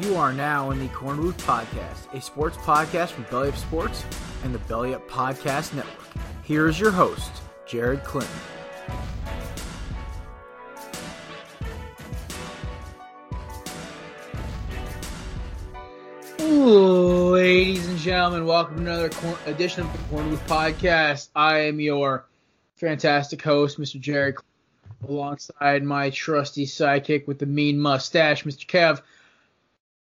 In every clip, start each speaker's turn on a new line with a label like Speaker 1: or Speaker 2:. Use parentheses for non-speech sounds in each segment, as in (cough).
Speaker 1: You are now in the Korner Booth Podcast, a sports podcast from Belly Up Sports and the Belly Up Podcast Network. Here is your host, Jared Clinton. Ladies and gentlemen, welcome to another cor- edition of the Korner Booth Podcast. I am your fantastic host, Mr. Jerry, alongside my trusty sidekick with the mean mustache, Mr. Kev.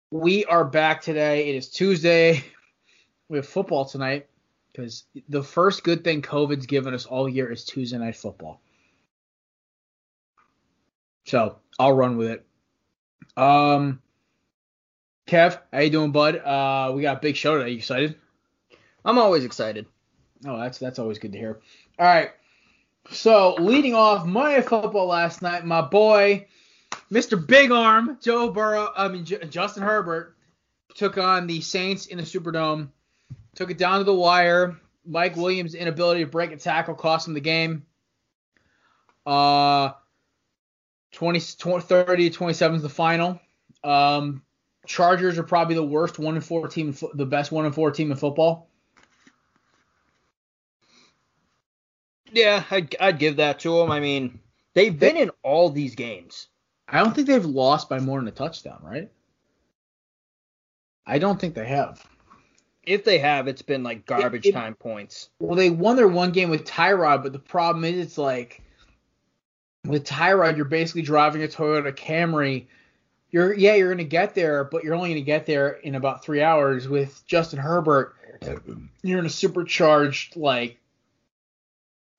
Speaker 1: We are back today. It is Tuesday. (laughs) We have football tonight because the first good thing COVID's given us all year is Tuesday night football. So I'll run with it. Um, Kev, how you doing, bud? Uh, we got a big show today. You excited?
Speaker 2: I'm always excited.
Speaker 1: Oh, that's that's always good to hear. All right. So leading off Monday football last night, my boy, Mr. Big Arm, Joe Burrow, I mean J- Justin Herbert, took on the Saints in the Superdome. Took it down to the wire. Mike Williams' inability to break a tackle cost him the game. Uh, 20, 20 30 27 is the final. Um, Chargers are probably the worst one and four team, the best one and four team in football.
Speaker 2: Yeah, I'd, I'd give that to them. I mean, they've been in all these games.
Speaker 1: I don't think they've lost by more than a touchdown, right? I don't think they have.
Speaker 2: If they have, it's been like garbage
Speaker 1: it-
Speaker 2: time points.
Speaker 1: Well, they won their one game with Tyrod, but the problem is it's like with Tyrod, you're basically driving a Toyota Camry. You're yeah, you're gonna get there, but you're only gonna get there in about three hours. With Justin Herbert, you're in a supercharged like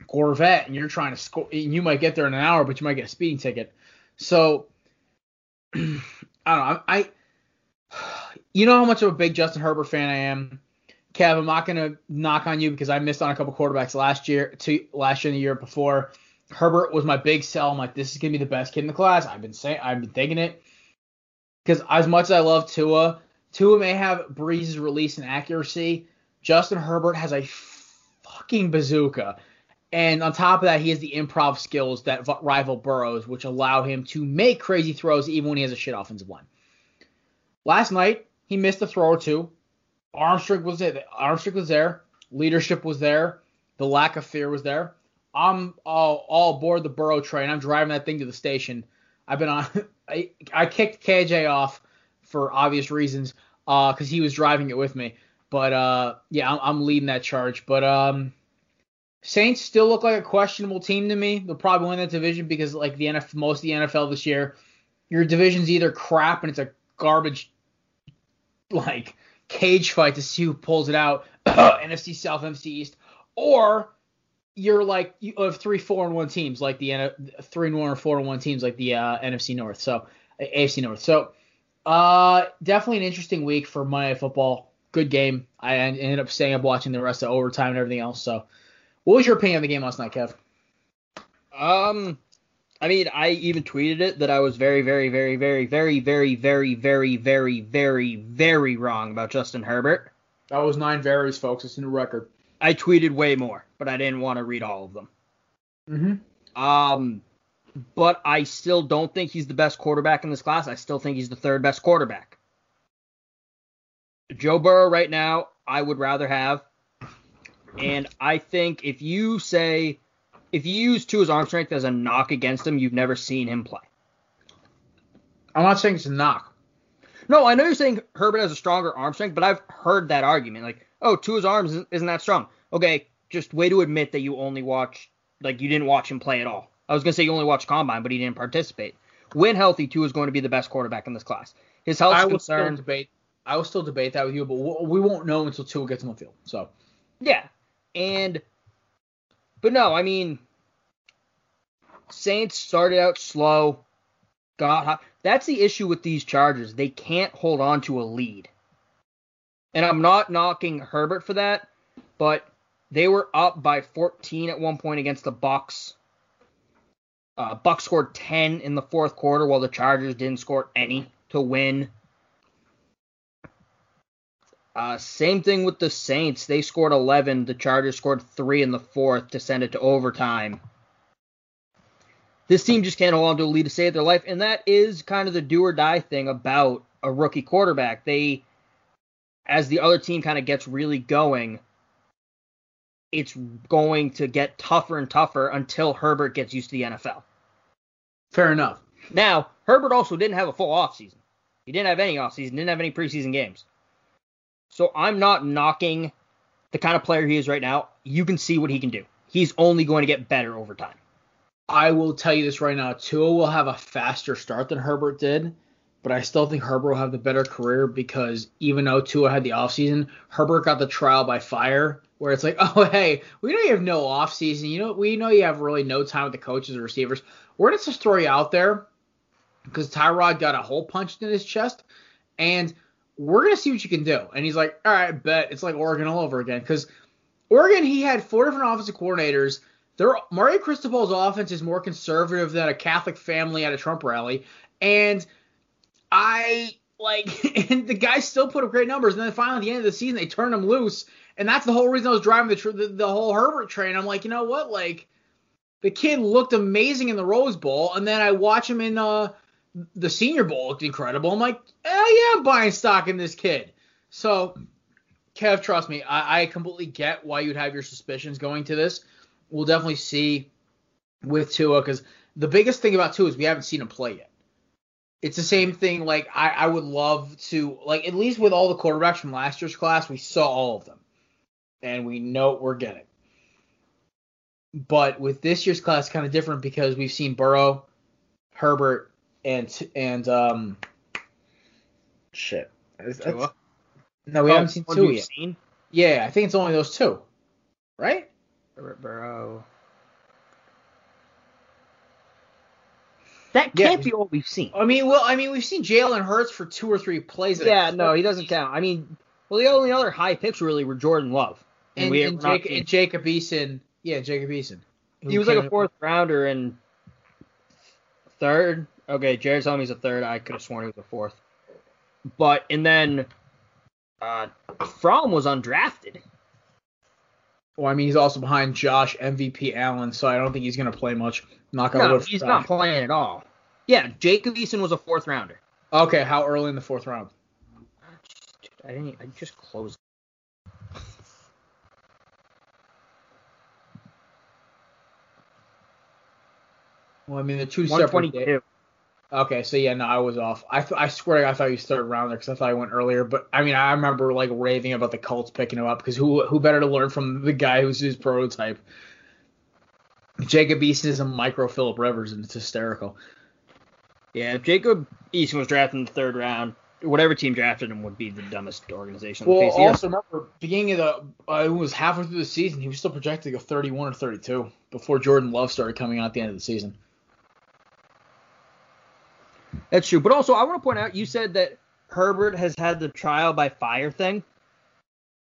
Speaker 1: Corvette, and you're trying to score. And you might get there in an hour, but you might get a speeding ticket. So (clears throat) I don't know. I, I you know how much of a big Justin Herbert fan I am. Kev, I'm not gonna knock on you because I missed on a couple quarterbacks last year, two last year and the year before. Herbert was my big sell. I'm like, this is gonna be the best kid in the class. I've been saying, I've been thinking it. Because as much as I love Tua, Tua may have Brees's release and accuracy. Justin Herbert has a fucking bazooka. And on top of that, he has the improv skills that rival Burrows, which allow him to make crazy throws even when he has a shit offensive line. Last night, he missed a throw or two. Armstrong was there. Armstrong was there. Leadership was there. The lack of fear was there. I'm all, all aboard the Burrow train. I'm driving that thing to the station. I've been on. (laughs) I, I kicked KJ off for obvious reasons because he was driving it with me. But uh, yeah, I'm, I'm leading that charge. But um, Saints still look like a questionable team to me. They'll probably win that division because like the NFL, most of the NFL this year, your division's either crap and it's a garbage like cage fight to see who pulls it out, (coughs) NFC South, NFC East, or you're like you have three four and one teams like the three and one or four and one teams like the uh, NFC North, so uh, AFC North. So uh, definitely an interesting week for Monday Night Football. Good game. I ended up staying up watching the rest of overtime and everything else. So, what was your opinion of the game last night, Kev?
Speaker 2: Um, I mean, I even tweeted it that I was very, very, very, very, very, very, very, very, very, very, very wrong about Justin Herbert.
Speaker 1: That was nine varies, folks. It's a new record.
Speaker 2: I tweeted way more, but I didn't want to read all of them.
Speaker 1: Mm-hmm.
Speaker 2: Um, but I still don't think he's the best quarterback in this class. I still think he's the third best quarterback. Joe Burrow right now, I would rather have. And I think if you say, if you use Tua's arm strength as a knock against him, you've never seen him play.
Speaker 1: I'm not saying it's a knock.
Speaker 2: No, I know you're saying Herbert has a stronger arm strength, but I've heard that argument. Like, oh, Tua's arms isn't, isn't that strong. Okay, just way to admit that you only watch, like, you didn't watch him play at all. I was gonna say you only watched combine, but he didn't participate. When healthy, Tua, is going to be the best quarterback in this class. His health
Speaker 1: I will still debate. I will still debate that with you, but we we won't know until Tua gets on the field. So
Speaker 2: Yeah. And but no, I mean Saints started out slow, got hot. That's the issue with these Chargers. They can't hold on to a lead. And I'm not knocking Herbert for that, but they were up by 14 at one point against the Bucs. Uh, Bucs scored 10 in the fourth quarter, while the Chargers didn't score any to win. Uh, same thing with the Saints. They scored 11. The Chargers scored three in the fourth to send it to overtime. This team just can't hold on to a lead to save their life, and that is kind of the do or die thing about a rookie quarterback. They, as the other team kind of gets really going, it's going to get tougher and tougher until Herbert gets used to the NFL.
Speaker 1: Fair enough.
Speaker 2: Now, Herbert also didn't have a full offseason. He didn't have any offseason, didn't have any preseason games. So I'm not knocking the kind of player he is right now. You can see what he can do. He's only going to get better over time.
Speaker 1: I will tell you this right now. Tua will have a faster start than Herbert did, but I still think Herbert will have the better career because even though Tua had the offseason, Herbert got the trial by fire where it's like, (laughs) oh hey, we know you have no offseason. You know, we know you have really no time with the coaches or receivers. We're gonna throw you out there because Tyrod got a hole punched in his chest, and we're gonna see what you can do. And he's like, all right, bet it's like Oregon all over again because Oregon he had four different offensive coordinators. Their Mario Cristobal's offense is more conservative than a Catholic family at a Trump rally, and I like, (laughs) and the guys still put up great numbers. And then finally, at the end of the season, they turned him loose, and that's the whole reason I was driving the the, the whole Herbert train. I'm like, you know what, like. The kid looked amazing in the Rose Bowl, and then I watch him in uh, the Senior Bowl looked incredible. I'm like, yeah, I'm buying stock in this kid. So, Kev, trust me, I, I completely get why you'd have your suspicions going to this. We'll definitely see with Tua because the biggest thing about Tua is we haven't seen him play yet. It's the same thing. Like I, I would love to, like at least with all the quarterbacks from last year's class, we saw all of them, and we know what we're getting. But with this year's class, kind of different because we've seen Burrow, Herbert, and and um, shit. That's, that's, no, we
Speaker 2: Oh,
Speaker 1: haven't seen
Speaker 2: Tua
Speaker 1: yet.
Speaker 2: seen?
Speaker 1: Yeah, I think it's only those two, right?
Speaker 2: Herbert Burrow. That can't be all we've seen.
Speaker 1: I mean, well, I mean, we've seen Jalen Hurts for two or three plays.
Speaker 2: Yeah, no, he doesn't count. I mean, well, the only other high picks really were Jordan Love.
Speaker 1: And,
Speaker 2: we
Speaker 1: and,
Speaker 2: have not
Speaker 1: Jacob, and Jacob Eason, yeah, Jacob Eason.
Speaker 2: he was like a fourth rounder and third. Okay, Jared told me he's a third. I could have sworn he was a fourth. But and then uh Fromm was undrafted.
Speaker 1: Well, I mean, he's also behind Josh MVP Allen, so I don't think he's gonna play much. Knock on
Speaker 2: No, he's
Speaker 1: Josh.
Speaker 2: not playing at all. Yeah, Jacob Eason was a fourth rounder.
Speaker 1: Okay, how early in the fourth round?
Speaker 2: I didn't. I just closed.
Speaker 1: Well, I mean, the two separate. Okay, so yeah, no, I was off. I, th- I swear God, I thought he was third rounder because I thought he went earlier. But I mean, I remember like raving about the Colts picking him up because who who better to learn from the guy who's his prototype? Jacob Eason is a micro Philip Rivers, and it's hysterical.
Speaker 2: Yeah, if Jacob Eason was drafted in the third round, whatever team drafted him would be the dumbest organization.
Speaker 1: Well,
Speaker 2: face of the
Speaker 1: also remember, beginning of the, uh, it was halfway through the season, he was still projected to go 31 or 32 before Jordan Love started coming out at the end of the season.
Speaker 2: That's true. But also, I want to point out, you said that Herbert has had the trial by fire thing.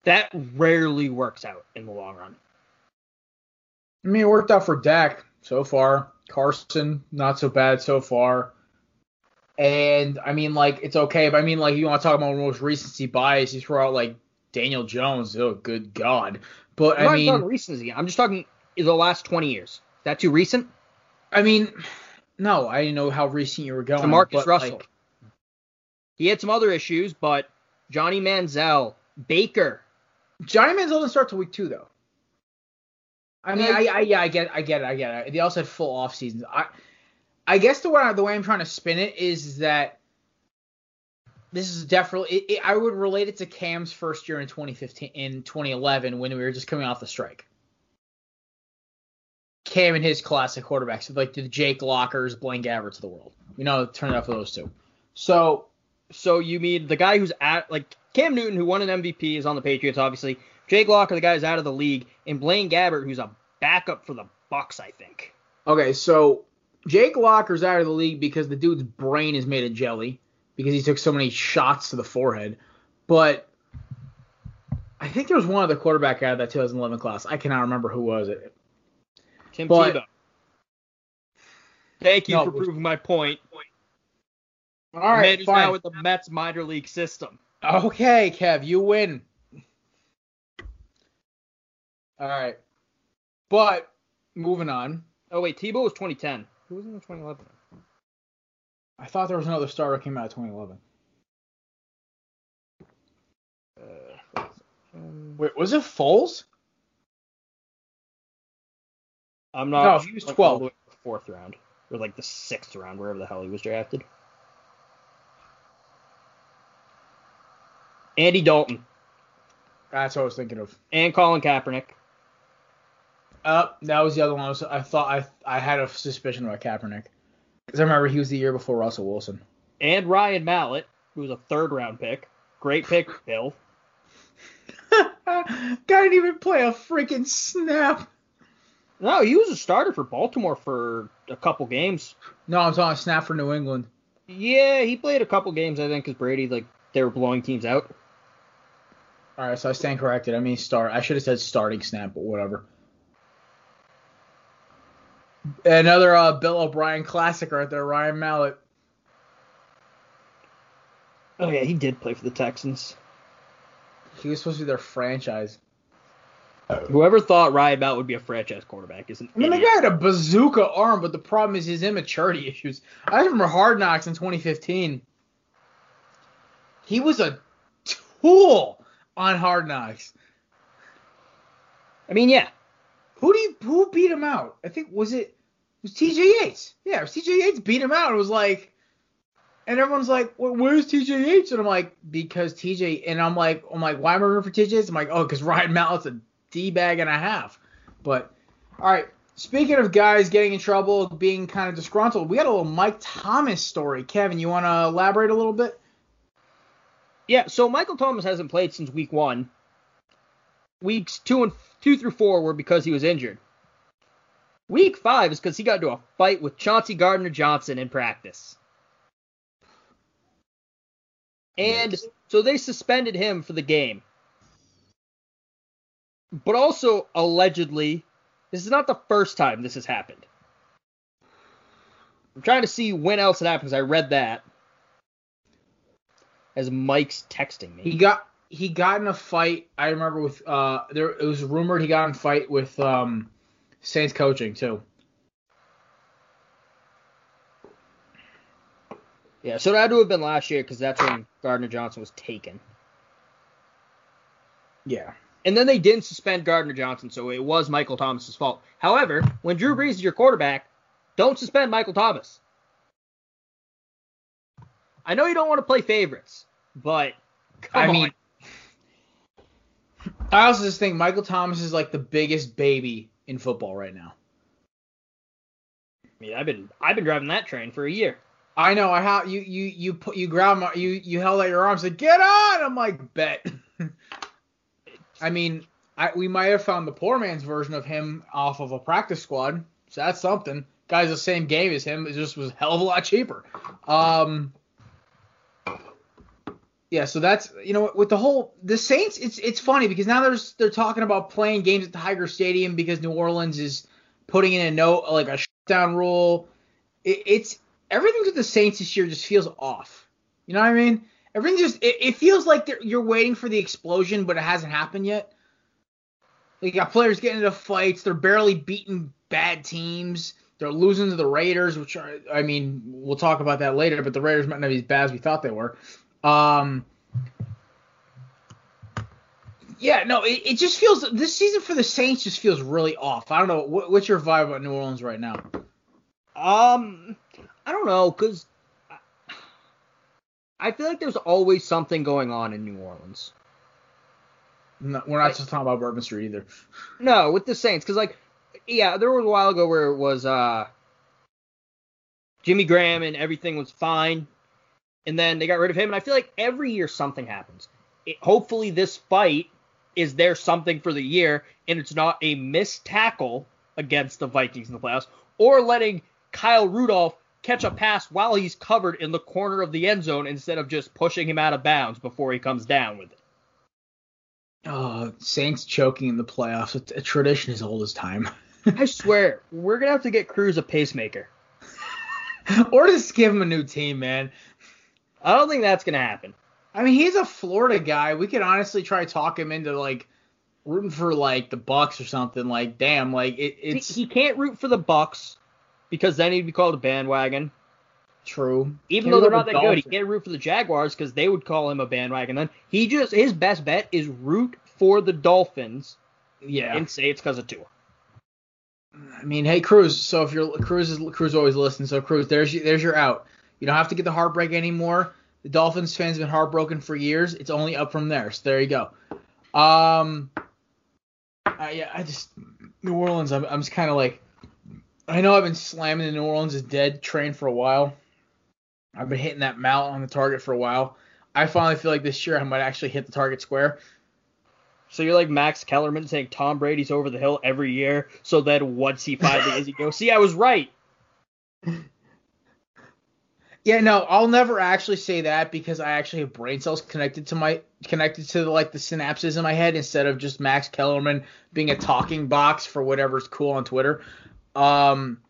Speaker 2: That rarely works out in the long run.
Speaker 1: I mean, it worked out for Dak so far. Carson, not so bad so far. And I mean, like, it's okay, but I mean, like, you want to talk about most recency bias? You throw out like Daniel Jones. Oh, good God! But
Speaker 2: I'm
Speaker 1: I mean,
Speaker 2: recency. I'm just talking the last 20 years. Is that too recent?
Speaker 1: I mean, no, I didn't know how recent you were going.
Speaker 2: JaMarcus
Speaker 1: but,
Speaker 2: Russell.
Speaker 1: like,
Speaker 2: He had some other issues, but Johnny Manziel, Baker.
Speaker 1: Johnny Manziel didn't start till week two though. I mean, I, I yeah, I get, I get it, I get it. They also had full off seasons. I, I guess the way the way I'm trying to spin it is that this is definitely. It, it, I would relate it to Cam's first year in 2015, in 2011 when we were just coming off the strike. Cam and his classic quarterbacks, like the Jake Lockers, Blaine Gabberts of the world. You know, turn it out for those two. So
Speaker 2: So you mean the guy who's at like Cam Newton, who won an MVP, is on the Patriots, obviously. Jake Locker, the guy who's out of the league, and Blaine Gabbert, who's a backup for the Bucs, I think.
Speaker 1: Okay, so Jake Locker's out of the league because the dude's brain is made of jelly because he took so many shots to the forehead. But I think there was one other quarterback out of that 2011 class. I cannot remember who was it.
Speaker 2: Tim
Speaker 1: But-
Speaker 2: Tebow. Thank you
Speaker 1: No,
Speaker 2: for proving my point.
Speaker 1: All
Speaker 2: Man
Speaker 1: right,
Speaker 2: who's
Speaker 1: fine.
Speaker 2: now with the Mets minor league system.
Speaker 1: Okay, Kev, you win. All right. But moving on.
Speaker 2: Oh wait, Tebow was 2010. Who was in the 2011?
Speaker 1: I thought there was another starter came out of 2011.
Speaker 2: Uh, um,
Speaker 1: Wait, was it Foles?
Speaker 2: I'm not.
Speaker 1: No, he was
Speaker 2: the
Speaker 1: 12.
Speaker 2: way the Fourth round, or like the sixth round, wherever the hell he was drafted. Andy Dalton
Speaker 1: That's what I was thinking of.
Speaker 2: and Colin Kaepernick.
Speaker 1: Uh, that was the other one. I, was, I thought I I had a suspicion about Kaepernick because I remember he was the year before Russell Wilson.
Speaker 2: and Ryan Mallett, who was a third round pick. Great pick, Bill. (laughs)
Speaker 1: Guy didn't even play a freaking snap.
Speaker 2: No, he was a starter for Baltimore for a couple games.
Speaker 1: No, I'm talking snap for New England.
Speaker 2: Yeah, he played a couple games, I think, because Brady, like, they were blowing teams out.
Speaker 1: All right, so I stand corrected. I mean start. I should have said starting snap, but whatever. Another uh, Bill O'Brien classic right there, Ryan Mallett.
Speaker 2: Oh, yeah, he did play for the Texans.
Speaker 1: He was supposed to be their franchise. Oh.
Speaker 2: Whoever thought Ryan Mallett would be a franchise quarterback is an
Speaker 1: I mean, the guy had a bazooka arm, but the problem is his immaturity issues. I remember Hard Knocks in 2015. He was a tool on Hard Knocks.
Speaker 2: I mean, yeah.
Speaker 1: Who do you, who beat him out? I think was it, it was TJ Yates. Yeah, TJ Yates beat him out. It was like, and everyone's like, "Wh- "Where's TJ Yates?" And I'm like, "Because TJ." And I'm like, "I'm like, why am I rooting for TJ Yates?" I'm like, "Oh, because Ryan Mallett's a d bag and a half." But all right, speaking of guys getting in trouble, being kind of disgruntled, we got a little Mike Thomas story. Kevin, you want to elaborate a little bit?
Speaker 2: Yeah, so Michael Thomas hasn't played since week one. Weeks two and two through four were because he was injured. Week five is because he got into a fight with Chauncey Gardner Johnson in practice. And so they suspended him for the game. But also, allegedly, this is not the first time this has happened. I'm trying to see when else it happened because I read that. As Mike's texting me.
Speaker 1: He got he got in a fight. I remember with uh there it was rumored he got in a fight with um Saints coaching too.
Speaker 2: Yeah, so it had to have been last year because that's when Gardner Johnson was taken.
Speaker 1: Yeah.
Speaker 2: And then they didn't suspend Gardner Johnson, so it was Michael Thomas's fault. However, when Drew Brees is your quarterback, don't suspend Michael Thomas. I know you don't want to play favorites, but come
Speaker 1: I
Speaker 2: on.
Speaker 1: mean I also just think Michael Thomas is like the biggest baby in football right now.
Speaker 2: I mean, I've been I've been driving that train for a year.
Speaker 1: I know I how you you you put you grab my you you held out your arms like get on. I'm like bet. (laughs) I mean, I we might have found the poor man's version of him off of a practice squad. So that's something. Guy's the same game as him. It just was a hell of a lot cheaper. Um. Yeah, so that's you know with the whole the Saints, it's it's funny because now there's they're talking about playing games at the Tiger Stadium because New Orleans is putting in a no like a shutdown rule. It, it's everything with the Saints this year just feels off. You know what I mean? Everything just it, it feels like you're waiting for the explosion, but it hasn't happened yet. You got players getting into fights. They're barely beating bad teams. They're losing to the Raiders, which are, I mean, we'll talk about that later. But the Raiders might not be as bad as we thought they were. Um, yeah, no, it, it just feels this season for the Saints just feels really off. I don't know what, what's your vibe about New Orleans right now.
Speaker 2: Um, I don't know, cause I feel like there's always something going on in New Orleans.
Speaker 1: No, we're not just talking about Bourbon Street either.
Speaker 2: No, with the Saints, because like, yeah, there was a while ago where it was uh Jimmy Graham and everything was fine, and then they got rid of him, and I feel like every year something happens. It, hopefully, this fight is there something for the year, and it's not a missed tackle against the Vikings in the playoffs, or letting Kyle Rudolph catch a pass while he's covered in the corner of the end zone instead of just pushing him out of bounds before he comes down with it.
Speaker 1: Oh, Saints choking in the playoffs. A, a tradition as old as time. (laughs)
Speaker 2: I swear, we're gonna have to get Cruz a pacemaker. (laughs)
Speaker 1: or just give him a new team, man.
Speaker 2: I don't think that's gonna happen.
Speaker 1: I mean, he's a Florida guy. We could honestly try to talk him into like rooting for like the Bucs or something. Like, damn, like it, it's
Speaker 2: he, he can't root for the Bucs because then he'd be called a bandwagon.
Speaker 1: true.
Speaker 2: Even
Speaker 1: Can't
Speaker 2: though they're not that good, he
Speaker 1: Dolphins.
Speaker 2: can't root for the Jaguars because they would call him a bandwagon. Then he just his best bet is root for the Dolphins
Speaker 1: Yeah.
Speaker 2: and say it's because of Tua.
Speaker 1: I mean, hey Cruz. So if you're Cruz is Cruz always listens. So Cruz, there's your, there's your out. You don't have to get the heartbreak anymore. The Dolphins fans have been heartbroken for years. It's only up from there. So there you go. Um, I, yeah, I just New Orleans. I'm I'm just kind of like, I know I've been slamming the New Orleans is dead train for a while. I've been hitting that mount on the target for a while. I finally feel like this year I might actually hit the target square.
Speaker 2: So you're like Max Kellerman saying Tom Brady's over the hill every year. So then once he finally is, he go, see, I was right.
Speaker 1: Yeah, no, I'll never actually say that because I actually have brain cells connected to my connected to like the synapses in my head instead of just Max Kellerman being a talking box for whatever's cool on Twitter. Um,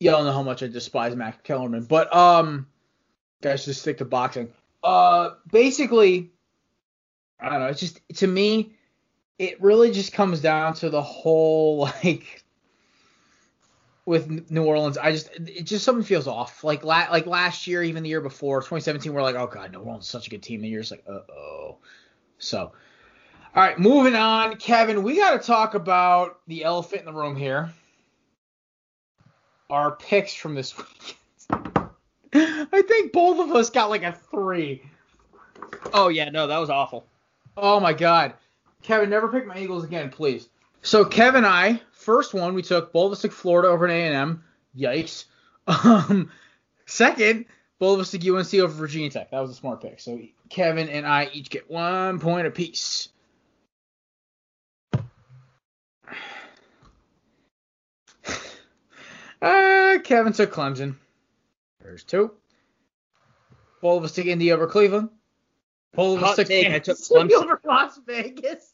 Speaker 1: y'all know how much I despise Mac Kellerman, but um, guys, just stick to boxing. Uh, basically, I don't know. It's just to me, it really just comes down to the whole (laughs) like with New Orleans. I just it just something feels off. Like la- like last year, even the year before, 2017, we're like, oh god, New Orleans is such a good team. And you're just like, uh oh. So, all right, moving on, Kevin. We got to talk about the elephant in the room here. Our picks from this week. (laughs) I think both of us got like a three.
Speaker 2: Oh yeah, no, that was awful.
Speaker 1: Oh my god. Kevin, never pick my Eagles again, please. So Kevin and I, first one, we took both of us took Florida over an A&M. Yikes. (laughs) Um, second, both of us took UNC over Virginia Tech. That was a smart pick. So Kevin and I each get one point apiece. Uh, Kevin took Clemson. There's two. Both of us took Indy over Cleveland. Both of us
Speaker 2: Hot
Speaker 1: took
Speaker 2: take, I took (laughs)
Speaker 1: City
Speaker 2: Clemson.
Speaker 1: over Las Vegas.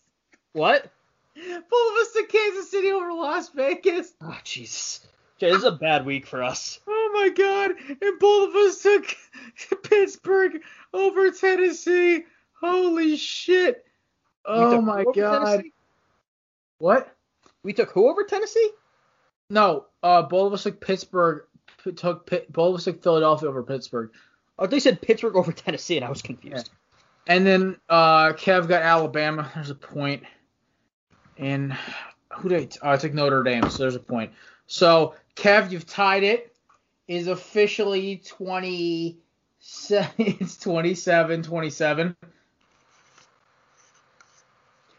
Speaker 2: What?
Speaker 1: Both of us took Kansas City over Las Vegas.
Speaker 2: Oh Jesus. Okay, this is a bad week for us.
Speaker 1: Oh my god. And both of us (laughs) took Pittsburgh over Tennessee. Holy shit. Oh my god.
Speaker 2: Tennessee?
Speaker 1: What?
Speaker 2: We took who over Tennessee?
Speaker 1: No, uh both of us took Pittsburgh p- took Pitt, of us took Philadelphia over Pittsburgh.
Speaker 2: Oh, they said Pittsburgh over Tennessee, and I was confused.
Speaker 1: And then uh Kev got Alabama. There's a point. And who did I, t- oh, I took Notre Dame, so there's a point. So Kev, you've tied it. Is officially 20 (laughs) it's 27 27.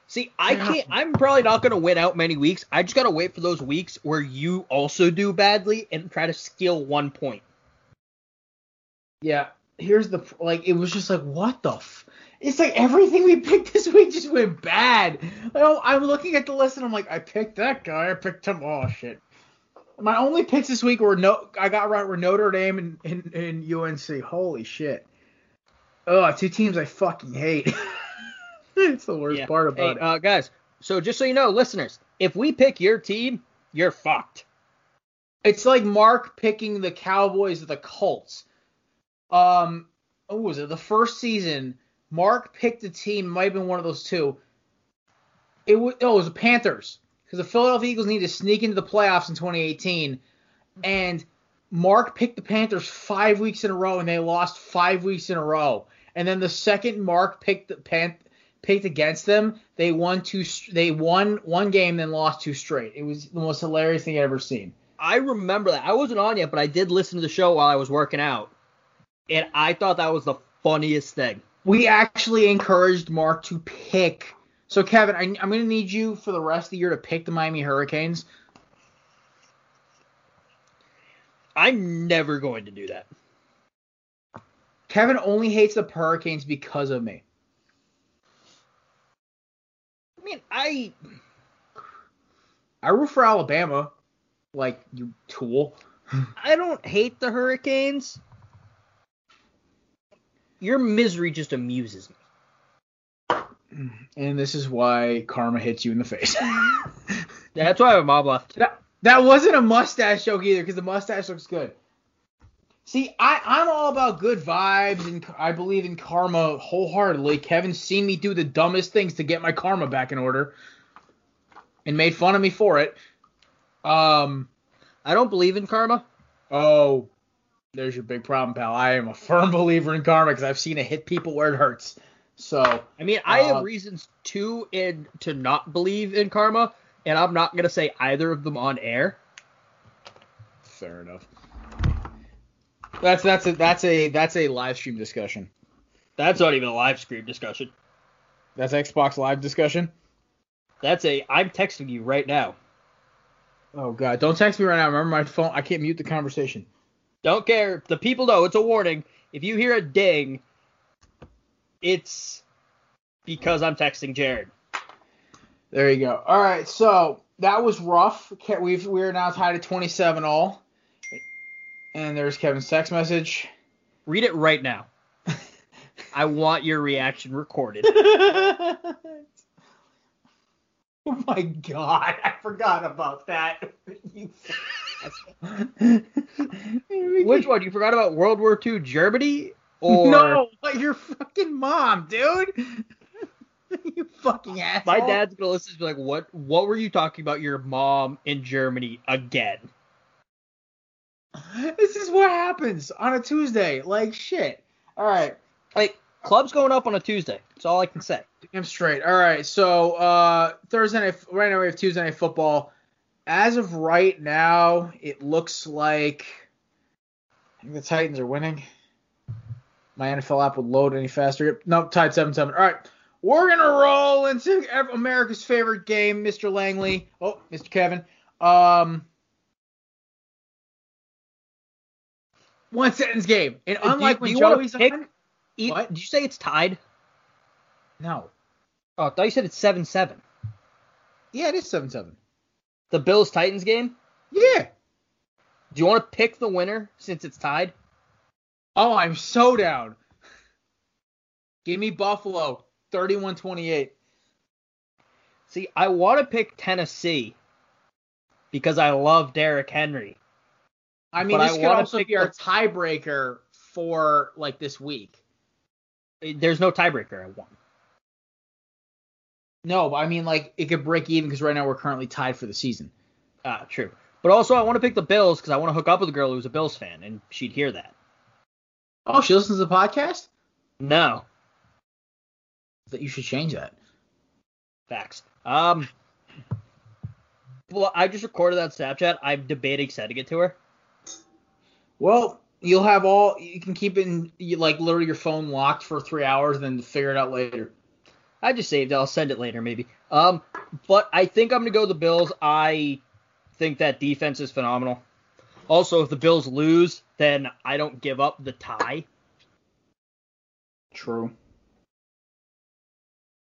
Speaker 2: See, I can't. I'm probably not going to win out many weeks. I just got to wait for those weeks where you also do badly and try to steal one point.
Speaker 1: Yeah, here's the like it was just like what the f- it's like everything we picked this week just went bad. Oh, I'm looking at the list and I'm like, I picked that guy, I picked him. Oh shit. My only picks this week were no, I got right were Notre Dame and, and, and UNC. Holy shit. Oh, two teams I fucking hate. (laughs) it's the worst
Speaker 2: Yeah.
Speaker 1: part about
Speaker 2: Hey, uh, guys. So just so you know, listeners, if we pick your team, you're fucked.
Speaker 1: It's like Mark picking the Cowboys or the Colts. Um, what was it? The first season, Mark picked a team. Might have been one of those two. It was oh, it was the Panthers because the Philadelphia Eagles needed to sneak into the playoffs in 2018, and Mark picked the Panthers five weeks in a row, and they lost five weeks in a row. And then the second Mark picked the Pan picked against them, they won two. They won one game, then lost two straight. It was the most hilarious thing I've ever seen.
Speaker 2: I remember that. I wasn't on yet, but I did listen to the show while I was working out, and I thought that was the funniest thing.
Speaker 1: we actually encouraged Mark to pick. So Kevin, I, I'm going to need you for the rest of the year to pick the Miami Hurricanes.
Speaker 2: I'm never going to do that.
Speaker 1: Kevin only hates the Hurricanes because of me.
Speaker 2: I mean, I
Speaker 1: I root for Alabama, like you tool. (laughs)
Speaker 2: I don't hate the Hurricanes. Your misery just amuses me.
Speaker 1: And this is why karma hits you in the face. (laughs) (laughs)
Speaker 2: That's why I have a mob left.
Speaker 1: that, that wasn't a mustache joke either, because the mustache looks good. See, I, I'm all about good vibes and I believe in karma wholeheartedly. Kevin's seen me do the dumbest things to get my karma back in order and made fun of me for it. Um,
Speaker 2: I don't believe in karma.
Speaker 1: oh, there's your big problem, pal. I am a firm (laughs) believer in karma because I've seen it hit people where it hurts. So,
Speaker 2: I mean, I
Speaker 1: Uh,
Speaker 2: have reasons to and to not believe in karma, and I'm not gonna say either of them on air.
Speaker 1: fair enough. That's that's a that's a that's a live stream discussion.
Speaker 2: That's not even a live stream discussion.
Speaker 1: That's Xbox Live discussion.
Speaker 2: That's a I'm texting you right now.
Speaker 1: Oh god, don't text me right now. Remember my phone. I can't mute the conversation.
Speaker 2: Don't care. The people know it's a warning. If you hear a ding, it's because I'm texting Jared.
Speaker 1: There you go. All right, so that was rough. We've we're now tied at 27 all. And there's Kevin's text message.
Speaker 2: Read it right now. (laughs) I want your reaction recorded. (laughs)
Speaker 1: oh my god, I forgot about that. (laughs)
Speaker 2: Which one? You forgot about World War II Germany? Or
Speaker 1: No, your fucking mom, dude. you fucking asshole.
Speaker 2: my dad's gonna listen to be like, what what were you talking about your mom in Germany again?
Speaker 1: This is what happens on a Tuesday. Like shit. All right.
Speaker 2: Like club's going up on a Tuesday. That's all I can say.
Speaker 1: I'm straight. All right. So uh, Thursday night. Right now we have Tuesday night football. As of right now, it looks like I think the Titans are winning. My NFL app would load any faster. Nope, tied seven seven. All right. We're gonna roll into America's favorite game, Mr. Langley. Oh, Mr. Kevin. Um, one sentence game, and
Speaker 2: Uh,
Speaker 1: unlike
Speaker 2: do
Speaker 1: when Joey's
Speaker 2: pick-
Speaker 1: on,
Speaker 2: E-
Speaker 1: What?
Speaker 2: Did you say it's tied?
Speaker 1: no,
Speaker 2: Oh, I thought you said it's seven seven.
Speaker 1: yeah, it is seven seven.
Speaker 2: The Bills Titans game.
Speaker 1: Yeah.
Speaker 2: Do you want to pick the winner since it's tied?
Speaker 1: Oh, I'm so down. Give me Buffalo, 31-28.
Speaker 2: See, I want to pick Tennessee because I love Derrick Henry.
Speaker 1: I mean,
Speaker 2: But
Speaker 1: this
Speaker 2: I
Speaker 1: could also be our tiebreaker for like this week.
Speaker 2: There's no tiebreaker at one.
Speaker 1: No, but I mean, like it could break even because right now we're currently tied for the season.
Speaker 2: Ah, true. But also, I want to pick the Bills because I want to hook up with a girl who's a Bills fan, and she'd hear that.
Speaker 1: Oh, she listens to the podcast.
Speaker 2: No,
Speaker 1: That you should change that.
Speaker 2: facts. Um, well, I just recorded that Snapchat. I'm debating sending it to her.
Speaker 1: Well, you'll have all. You can keep it in you, like literally your phone locked for three hours, and then figure it out later.
Speaker 2: I just saved it. I'll send it later, maybe. Um, but I think I'm gonna go the Bills. I think that defense is phenomenal. Also, if the Bills lose, then I don't give up the tie.
Speaker 1: True.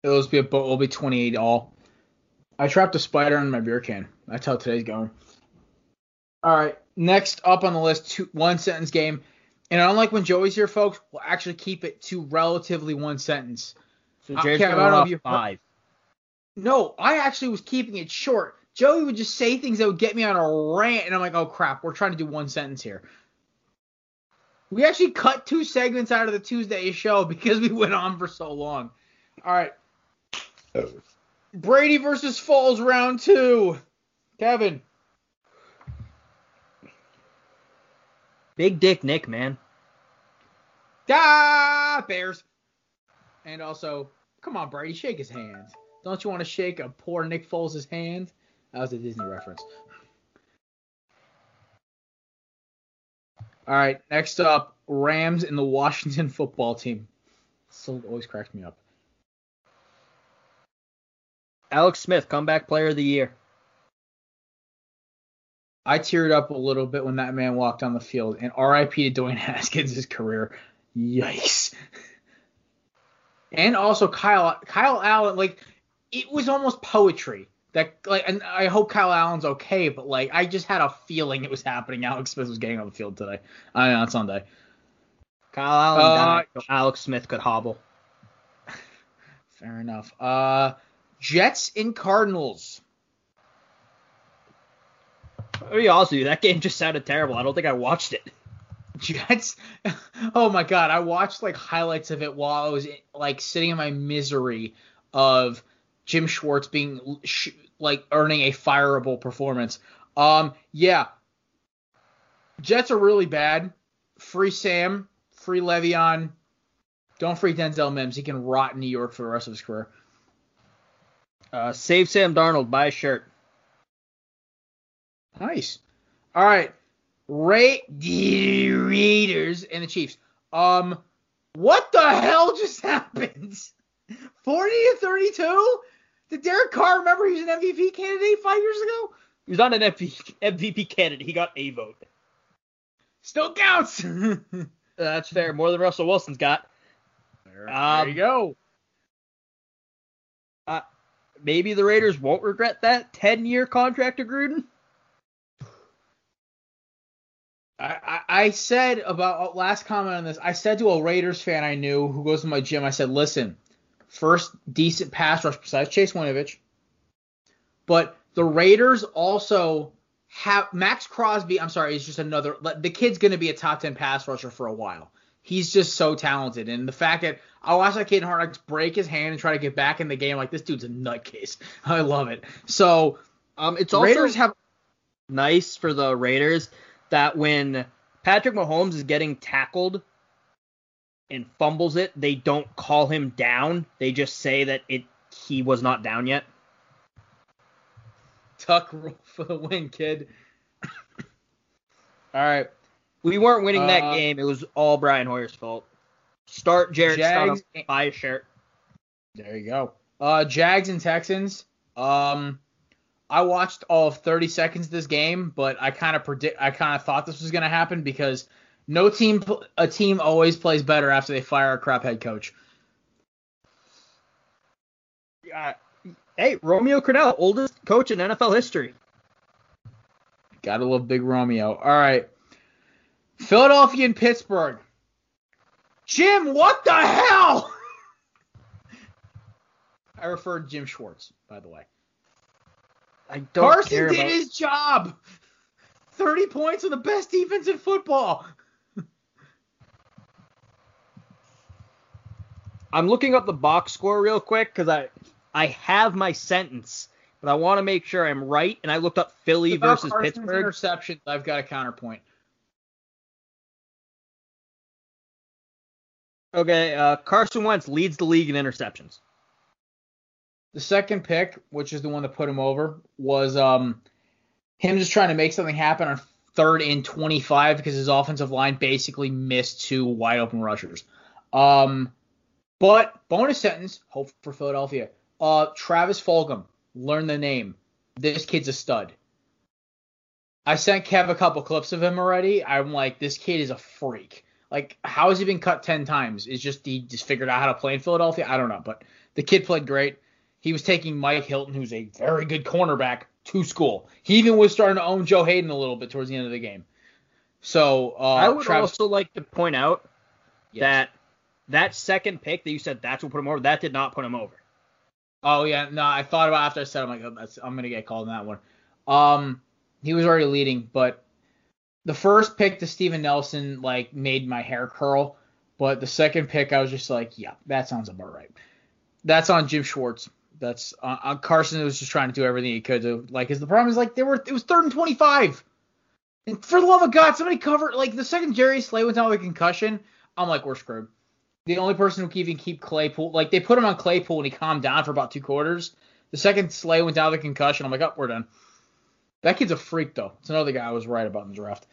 Speaker 1: It'll be a it'll be 28 all. I trapped a spider in my beer can. That's how today's going. All right, next up on the list, two, one sentence game. And unlike when Joey's here, folks, we'll actually keep it to relatively one sentence.
Speaker 2: So
Speaker 1: uh,
Speaker 2: Jared's
Speaker 1: Kev,
Speaker 2: gonna
Speaker 1: don't know
Speaker 2: run
Speaker 1: if
Speaker 2: off
Speaker 1: you've
Speaker 2: five.
Speaker 1: No, I actually was keeping it short. Joey would just say things that would get me on a rant, and I'm like, oh crap, we're trying to do one sentence here. We actually cut two segments out of the Tuesday show (laughs) because we went on for so long. All right. Brady versus Foles round two. Kevin.
Speaker 2: Big Dick Nick, man.
Speaker 1: Da Bears. And also, come on, Brady, shake his hand. Don't you want to shake a poor Nick Foles' hand? That was a Disney reference. All right, next up, Rams and the Washington (laughs) football team. Still always cracks me up.
Speaker 2: Alex Smith, comeback player of the year.
Speaker 1: I teared up a little bit when that man walked on the field. And RIP to Dwayne (laughs) Haskins' career. Yikes. And also Kyle Kyle Allen, like it was almost poetry. That like, and I hope Kyle Allen's okay, but like I just had a feeling it was happening. Alex Smith was getting on the field today. I mean, on Sunday.
Speaker 2: Kyle Allen
Speaker 1: Uh,
Speaker 2: so Alex Smith could hobble. (laughs)
Speaker 1: Fair enough. Uh, Jets and Cardinals.
Speaker 2: To be honest with you, that game just sounded terrible. I don't think I watched it. (laughs)
Speaker 1: Jets. (laughs) Oh my god, I watched like highlights of it while I was like sitting in my misery of Jim Schwartz being sh- like earning a fireable performance. Um, yeah, Jets are really bad. Free Sam, free Le'Veon. Don't free Denzel Mims. He can rot in New York for the rest of his career.
Speaker 2: Uh, save Sam Darnold. Buy a shirt.
Speaker 1: Nice. All right. Ray the Raiders and the Chiefs. Um, what the hell just (laughs) happened? 40 to 32? Did Derek Carr remember he was an MVP candidate five years ago?
Speaker 2: He was not an MVP candidate. He got a vote.
Speaker 1: Still counts. (laughs)
Speaker 2: That's fair. More than Russell Wilson's got.
Speaker 1: There,
Speaker 2: Um,
Speaker 1: there you go.
Speaker 2: Uh, maybe the Raiders won't regret that 10 year contract to Gruden.
Speaker 1: I, I, said about last comment on this. I said to a Raiders fan I knew who goes to my gym. I said, listen, first decent pass rush besides Chase Winovich, but the Raiders also have Maxx Crosby. I'm sorry, is just another. The kid's going to be a top ten pass rusher for a while. He's just so talented, and the fact that I watched that kid in break his hand and try to get back in the game, like this dude's a nutcase. (laughs) I love it. So
Speaker 2: Um, it's also
Speaker 1: Raiders have
Speaker 2: nice for the Raiders that when Patrick Mahomes is getting tackled and fumbles it, they don't call him down. They just say that it he was not down yet. (laughs)
Speaker 1: tuck rule (laughs) for the win, kid. (coughs) All right.
Speaker 2: We weren't winning
Speaker 1: Uh,
Speaker 2: that game. It was all Brian Hoyer's fault. Start Jared
Speaker 1: Jags-
Speaker 2: buy a shirt.
Speaker 1: There you go. Uh, Jags and Texans. Um, I watched all of 30 seconds of this game, but I kind of predict. I kind of thought this was going to happen because no team, a team always plays better after they fire a crap head coach.
Speaker 2: Uh, hey, Romeo Crennel, oldest coach in NFL history.
Speaker 1: Gotta love Big Romeo. All right. Philadelphia and Pittsburgh. Jim, what the hell? (laughs) I referred Jim Schwartz, by the way.
Speaker 2: I don't
Speaker 1: Carson
Speaker 2: care
Speaker 1: did
Speaker 2: about.
Speaker 1: his job. 30 points on the best defense in football.
Speaker 2: I'm looking up the box score real quick because I I have my sentence, but I want to make sure I'm right. And I looked up Philly versus
Speaker 1: Carson's
Speaker 2: Pittsburgh.
Speaker 1: interception, I've got a counterpoint.
Speaker 2: Okay, uh, Carson Wentz leads the league in interceptions.
Speaker 1: The second pick, which is the one that put him over, was um him just trying to make something happen on third and 25 because his offensive line basically missed two wide open rushers. Um, but bonus sentence, hope for Philadelphia. Uh, Travis Fulgham, learn the name. This kid's a stud. I sent Kev a couple clips of him already. I'm like, this kid is a freak. Like, how has he been cut ten times? Is just he just figured out how to play in Philadelphia? I don't know, but the kid played great. He was taking Mike Hilton, who's a very good cornerback, to school. He even was starting to own Joe Haden a little bit towards the end of the game. So uh,
Speaker 2: I would
Speaker 1: Travis,
Speaker 2: also like to point out
Speaker 1: Yes.
Speaker 2: that that second pick that you said that's what put him over, that did not put him over.
Speaker 1: Oh yeah, no, I thought about it after I said, I'm like, oh, that's, I'm gonna get called in that one. Um, he was already leading, but the first pick to Steven Nelson like made my hair curl, but the second pick I was just like, yeah, that sounds about right. That's on Jim Schwartz. That's on, on Carson was just trying to do everything he could to like. Cause the problem is like they were it was third and 25, and for the love of God, somebody cover like the second Jerry Slay went down with a concussion. I'm like, we're screwed. The only person who can even keep Claypool, like they put him on Claypool and he calmed down for about two quarters. The second Slay went down with a concussion, I'm like, oh, we're done. That kid's a freak though. It's another guy I was right about in the draft.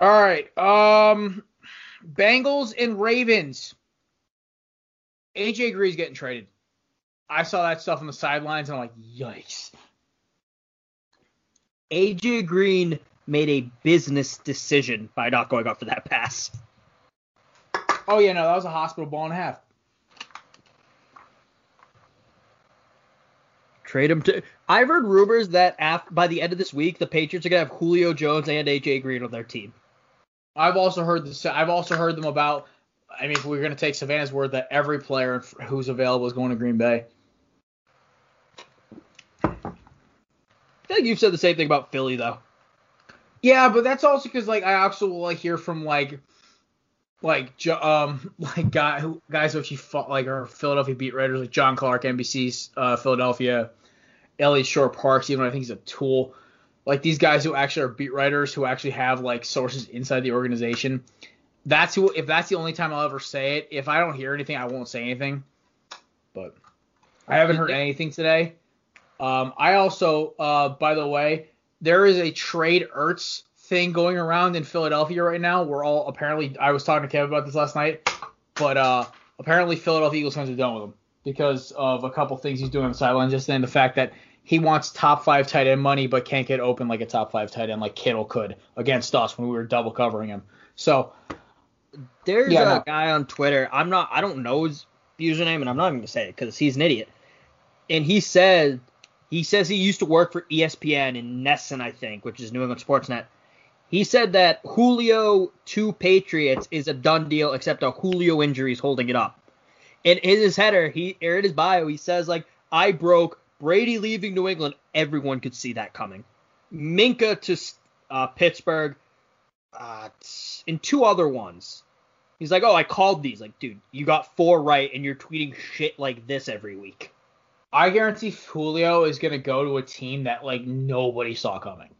Speaker 1: All right, um, Bengals and Ravens. AJ Green's getting traded. I saw that stuff on the sidelines and I'm like, yikes.
Speaker 2: AJ Green made a business decision by not going up for that pass.
Speaker 1: Oh yeah, no, that was a hospital ball and a half.
Speaker 2: Trade him to. I've heard rumors that af- by the end of this week, the Patriots are gonna have Julio Jones and AJ Green on their team.
Speaker 1: I've also heard this. I've also heard them about. I mean, if we're going to take Savannah's word that every player who's available is going to Green Bay.
Speaker 2: Like you've said the same thing about Philly though.
Speaker 1: Yeah, but that's also because like I also like hear from like like um (laughs) like guy who guys who actually fought like our Philadelphia beat writers like John Clark, NBC's uh, Philadelphia, Eliot Shorr-Parks, even though I think he's a tool. Like these guys who actually are beat writers who actually have like sources inside the organization. That's who. If that's the only time I'll ever say it. If I don't hear anything, I won't say anything. But I haven't heard anything today. Um, I also, uh, by the way, there is a trade Ertz thing going around in Philadelphia right now. We're all apparently. I was talking to Kevin about this last night, but uh, apparently Philadelphia Eagles fans are done with him because of a couple things he's doing on the sideline. Just then the fact that he wants top five tight end money, but can't get open like a top five tight end like Kittle could against us when we were double covering him. So
Speaker 2: there's yeah, a no. guy on Twitter. I'm not. I don't know his username, and I'm not even gonna say it because he's an idiot. And he said he says he used to work for ESPN in NESN, I think, which is New England Sportsnet. He said that Julio to Patriots is a done deal, except a Julio injury is holding it up. And in his header, he or in his bio, he says like, "I broke Brady leaving New England. Everyone could see that coming. Minkah to uh, Pittsburgh, uh, and two other ones. He's like, oh, I called these. Like, dude, you got four right, and you're tweeting shit like this every week.
Speaker 1: I guarantee Julio is gonna go to a team that like nobody saw coming,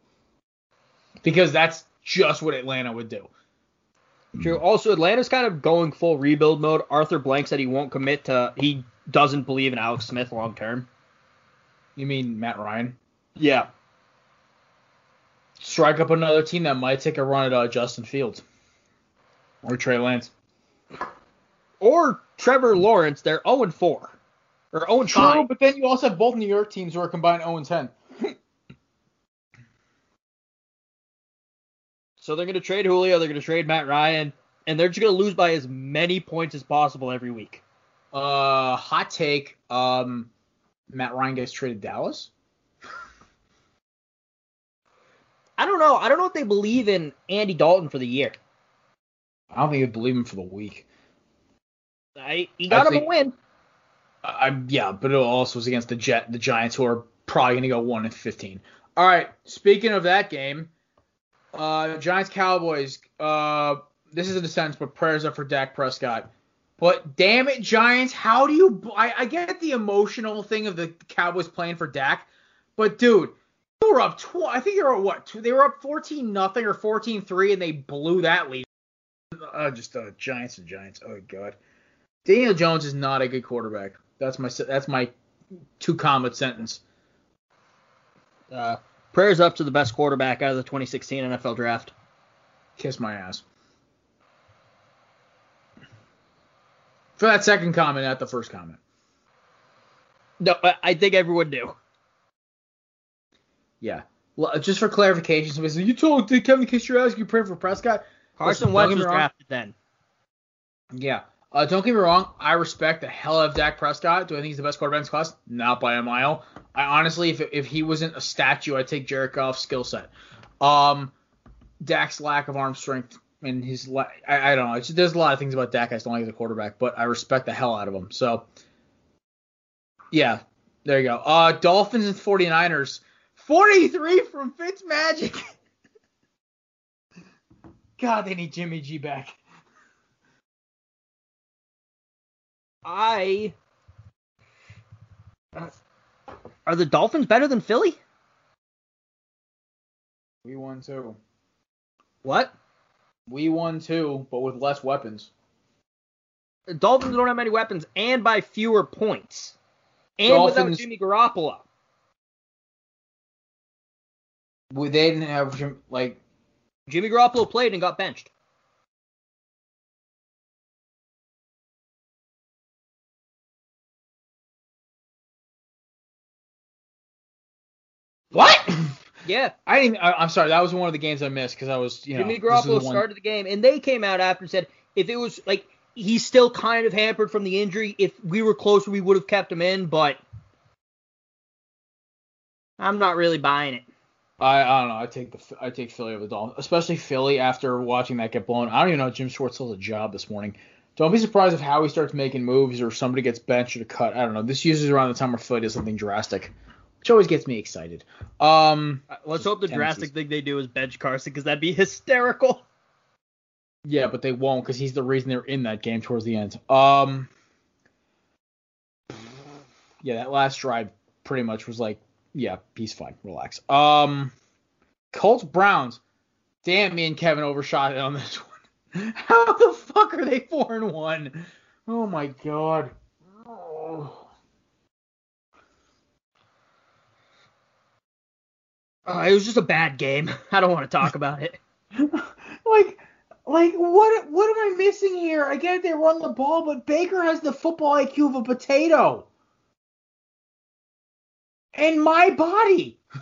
Speaker 1: because that's just what Atlanta would do.
Speaker 2: True. Also, Atlanta's kind of going full rebuild mode. Arthur Blank said he won't commit to. He doesn't believe in Alex Smith long term.
Speaker 1: You mean Matt Ryan?
Speaker 2: Yeah.
Speaker 1: Strike up another team that might take a run at uh, Justin Fields or Trey Lance
Speaker 2: or Trevor Lawrence. They're 0 4 or 0
Speaker 1: True, 5. but then you also have both New York teams who are combined 0 10. (clears throat)
Speaker 2: so they're going to trade Julio. They're going to trade Matt Ryan, and they're just going to lose by as many points as possible every week.
Speaker 1: Uh, hot take. Um, Matt Ryan gets traded Dallas.
Speaker 2: I don't know. I don't know if they believe in Andy Dalton for the year.
Speaker 1: I don't think they believe him for the week.
Speaker 2: I he got I him think, a win.
Speaker 1: I, yeah, but it also was against the Jet, the Giants, who are probably going to go one and fifteen. All right. Speaking of that game, uh, Giants Cowboys. Uh, this is a descent, but prayers up for Dak Prescott. But damn it, Giants, how do you? I, I get the emotional thing of the Cowboys playing for Dak, but dude, you were up. Tw- I think you were what? They were up 14 nothing or 14 three, and they blew that lead. Uh, just uh, Giants and Giants. Oh god, Daniel Jones is not a good quarterback. That's my that's my two comment sentence.
Speaker 2: Uh, prayers up to the best quarterback out of the 2016 NFL draft.
Speaker 1: Kiss my ass. For that second comment, not the first comment.
Speaker 2: No, I think everyone knew.
Speaker 1: Yeah. Well, just for clarification, somebody said, you told Kevin kiss your ass you pray for Prescott.
Speaker 2: Carson Wentz was drafted then.
Speaker 1: Yeah. Uh, don't get me wrong. I respect the hell out of Dak Prescott. Do I think he's the best quarterback in this class? Not by a mile. I honestly, if if he wasn't a statue, I'd take Jared Goff's skill set. Um, Dak's lack of arm strength and his I, I don't know. There's a lot of things about Dak I don't like as a quarterback, but I respect the hell out of him. So yeah, there you go. Uh, Dolphins and 49ers. 43 from Fitzmagic. (laughs) God, they need Jimmy G back.
Speaker 2: I uh, are the Dolphins better than Philly?
Speaker 1: We won too.
Speaker 2: What?
Speaker 1: We won too, but with less weapons.
Speaker 2: The Dolphins don't have many weapons and by fewer points. And Dolphins, without Jimmy Garoppolo.
Speaker 1: They didn't have like
Speaker 2: Jimmy Garoppolo played and got benched.
Speaker 1: What?
Speaker 2: Yeah.
Speaker 1: I didn't. I, am sorry. That was one of the games I missed because I was, you know.
Speaker 2: Jimmy Garoppolo the started the game, and they came out after and said if it was like he's still kind of hampered from the injury. If we were closer, we would have kept him in, but I'm not really buying it.
Speaker 1: I, I don't know. I take the I take Philly over the Dolphins, especially Philly after watching that get blown. I don't even know if Jim Schwartz still has a job this morning. Don't be surprised if Howie starts making moves or somebody gets benched or cut. I don't know. This usually around the time where Philly does something drastic. Which always gets me excited. Um,
Speaker 2: Uh, Let's hope the drastic thing they do is bench Carson because that'd be (laughs) hysterical.
Speaker 1: yeah, but they won't because he's the reason they're in that game towards the end. Um, yeah, that last drive pretty much was like, yeah, he's fine, relax. Um, Colts Browns. Damn, me and Kevin overshot it on this (laughs) one. How the fuck are they four and one? Oh my god. Oh.
Speaker 2: Uh, it was just a bad game. (laughs) I don't want to talk about it. (laughs)
Speaker 1: like like what what am I missing here? I get it, they run the ball, but Baker has the football IQ of a potato. And my body. (laughs)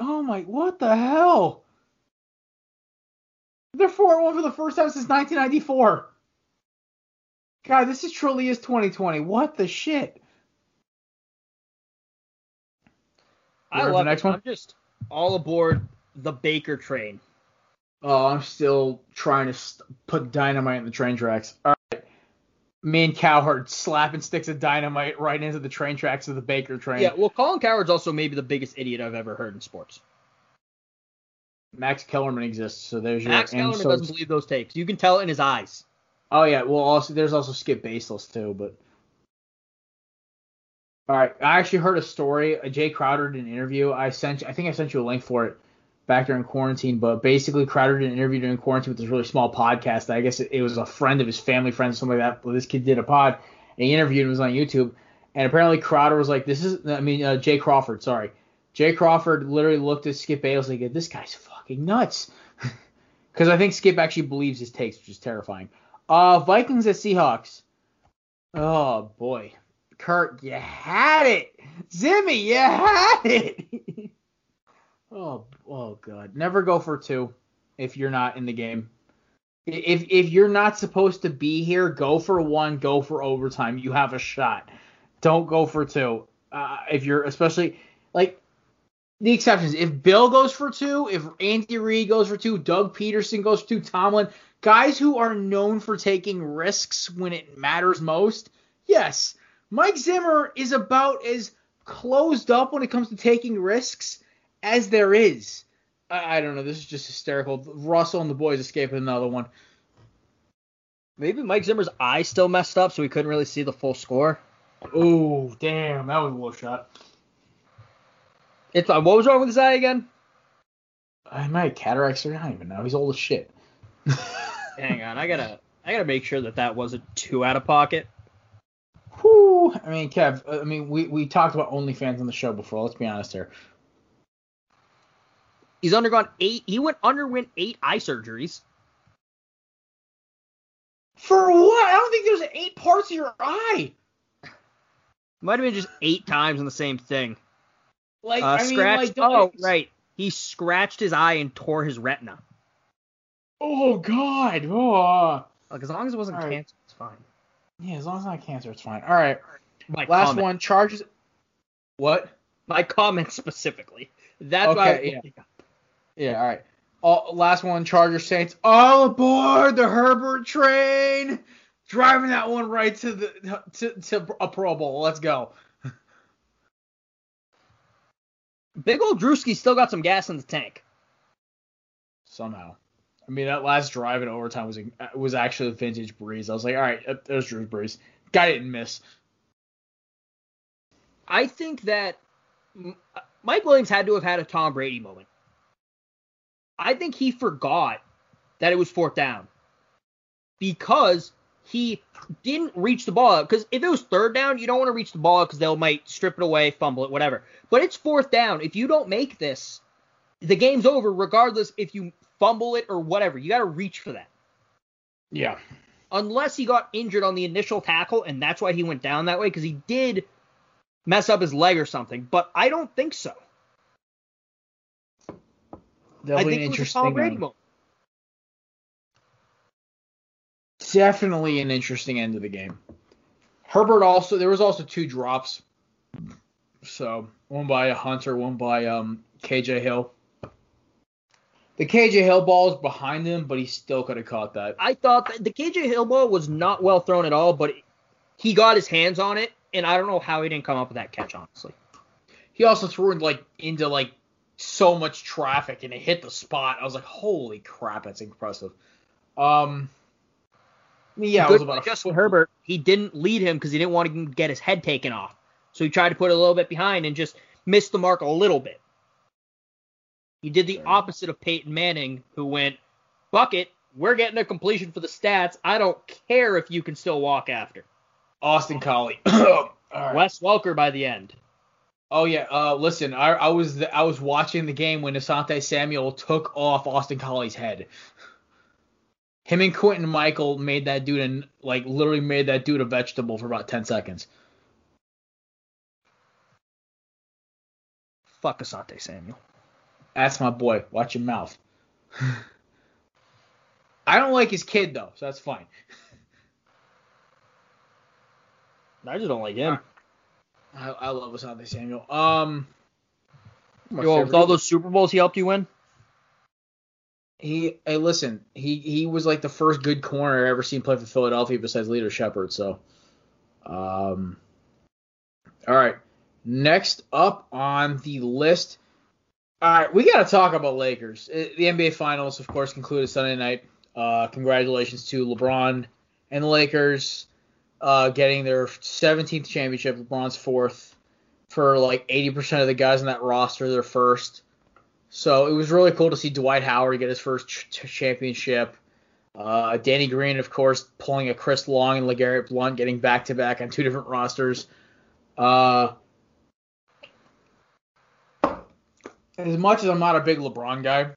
Speaker 1: Oh my what the hell? They're 4 1 for the first time since 1994. God, this is truly is 2020. What the shit?
Speaker 2: I love
Speaker 1: the next
Speaker 2: it.
Speaker 1: one?
Speaker 2: I'm just all aboard the Baker train.
Speaker 1: Oh, I'm still trying to st- put dynamite in the train tracks. All right. Me and Cowherd slapping sticks of dynamite right into the train tracks of the Baker train.
Speaker 2: Yeah, well, Colin Cowherd's also maybe the biggest idiot I've ever heard in sports.
Speaker 1: Max Kellerman exists, so there's your.
Speaker 2: Max Kellerman
Speaker 1: so
Speaker 2: doesn't believe those takes. You can tell it in his eyes.
Speaker 1: Oh yeah, well also there's also Skip Bayless too, but. All right, I actually heard a story. uh, Jay Crowder did an interview. I sent, I think I sent you a link for it back during quarantine. But basically, Crowder did an interview during quarantine with this really small podcast. I guess it, was a friend of his family friend, something like that. But this kid did a pod, and he interviewed. It was on YouTube, and apparently Crowder was like, "This is," I mean, uh, Jay Crawford, sorry, Jay Crawford literally looked at Skip Bayless like, "This guy's fucking nuts," (laughs) because I think Skip actually believes his takes, which is terrifying. Uh, Vikings at Seahawks. Oh boy, Kurt, you had it. Zimmy, you had it. (laughs) oh, oh god. Never go for two if you're not in the game. If if you're not supposed to be here, go for one. Go for overtime. You have a shot. Don't go for two. Uh, if you're especially like the exceptions. If Bill goes for two, if Andy Reid goes for two, Doug Pederson goes for two, Tomlin, guys who are known for taking risks when it matters most, yes. Mike Zimmer is about as closed up when it comes to taking risks as there is. I, I don't know. This is just hysterical. Russell and the boys escaping another one.
Speaker 2: Maybe Mike Zimmer's eye still messed up, so he couldn't really see the full score.
Speaker 1: Oh, damn. That was a little shot.
Speaker 2: It's uh, what was wrong with his eye again?
Speaker 1: I might have cataracts or I don't even know. He's old as shit. (laughs)
Speaker 2: Hang on, I gotta I gotta make sure that that wasn't too out of pocket.
Speaker 1: I mean, Kev, I mean, we, we talked about OnlyFans on the show before. Let's be honest here.
Speaker 2: He's undergone eight. He went underwent eight eye surgeries.
Speaker 1: For what? I don't think there's eight parts of your eye.
Speaker 2: Might have been just eight times on the same thing.
Speaker 1: Like,
Speaker 2: Uh,
Speaker 1: I mean,
Speaker 2: scratched.
Speaker 1: like,
Speaker 2: oh, right. He scratched his eye and tore his retina.
Speaker 1: Oh, God. Oh.
Speaker 2: Like as long as it wasn't
Speaker 1: All right.
Speaker 2: cancer, it's fine.
Speaker 1: Yeah, as long as it's not cancer, it's fine. All right.
Speaker 2: My
Speaker 1: Last
Speaker 2: comment,
Speaker 1: one. Charges. What?
Speaker 2: My comment specifically. That's why. I was
Speaker 1: yeah. Yeah, all right. All, last one, Charger Saints. All aboard the Herbert train. Driving that one right to the to, to a Pro Bowl. Let's go.
Speaker 2: Big old Drewski still got some gas in the tank.
Speaker 1: Somehow. I mean, that last drive in overtime was was actually a vintage Brees. I was like, all right, uh, there's Drew's Brees. Guy didn't miss.
Speaker 2: I think that Mike Williams had to have had a Tom Brady moment. I think he forgot that it was fourth down because he didn't reach the ball. Because if it was third down, you don't want to reach the ball because they'll might strip it away, fumble it, whatever. But it's fourth down. If you don't make this, the game's over, regardless if you fumble it or whatever. You got to reach for that.
Speaker 1: Yeah.
Speaker 2: Unless he got injured on the initial tackle, and that's why he went down that way, because he did mess up his leg or something. But I don't think so. I
Speaker 1: Definitely
Speaker 2: think
Speaker 1: an
Speaker 2: it was a Tom
Speaker 1: interesting.
Speaker 2: Brady moment.
Speaker 1: definitely an interesting end of the game. Herbert also there was also two drops. So one by a Hunter, one by um KJ Hill. The KJ Hill ball is behind him, but he still could have caught that.
Speaker 2: I thought that the KJ Hill ball was not well thrown at all, but he got his hands on it And I don't know how he didn't come up with that catch, honestly.
Speaker 1: He also threw it like into like so much traffic and it hit the spot. I was like, holy crap, that's impressive. Um, yeah, it was about
Speaker 2: Justin Herbert, he didn't lead him because he didn't want to get his head taken off. So he tried to put it a little bit behind and just missed the mark a little bit. He did the opposite of Peyton Manning, who went, bucket, we're getting a completion for the stats. I don't care if you can still walk after.
Speaker 1: Austin Collie. (clears throat) All right.
Speaker 2: Wes Welker by the end.
Speaker 1: Oh yeah. Uh, listen, I, I was the, I was watching the game when Asante Samuel took off Austin Collie's head. Him and Quintin Mikell made that dude and like literally made that dude a vegetable for about ten seconds.
Speaker 2: Fuck Asante Samuel.
Speaker 1: That's my boy. Watch your mouth. I don't like his kid though, so that's fine.
Speaker 2: I just don't like him.
Speaker 1: I, I love Asante Samuel. Um,
Speaker 2: Yo, with all those Super Bowls he helped you win?
Speaker 1: He, hey, listen, he he was like the first good corner I ever seen play for Philadelphia besides Lito Sheppard. So, um, all right. Next up on the list, all right, we got to talk about Lakers. Uh, The NBA Finals, of course, concluded Sunday night. Uh, congratulations to LeBron and the Lakers uh, getting their 17th championship. LeBron's fourth. For like 80% of the guys on that roster, they're first. So it was really cool to see Dwight Howard get his first ch- championship. Uh, Danny Green, of course, pulling a Chris Long and LeGarrette Blunt, getting back to back on two different rosters. Uh, as much as I'm not a big LeBron guy,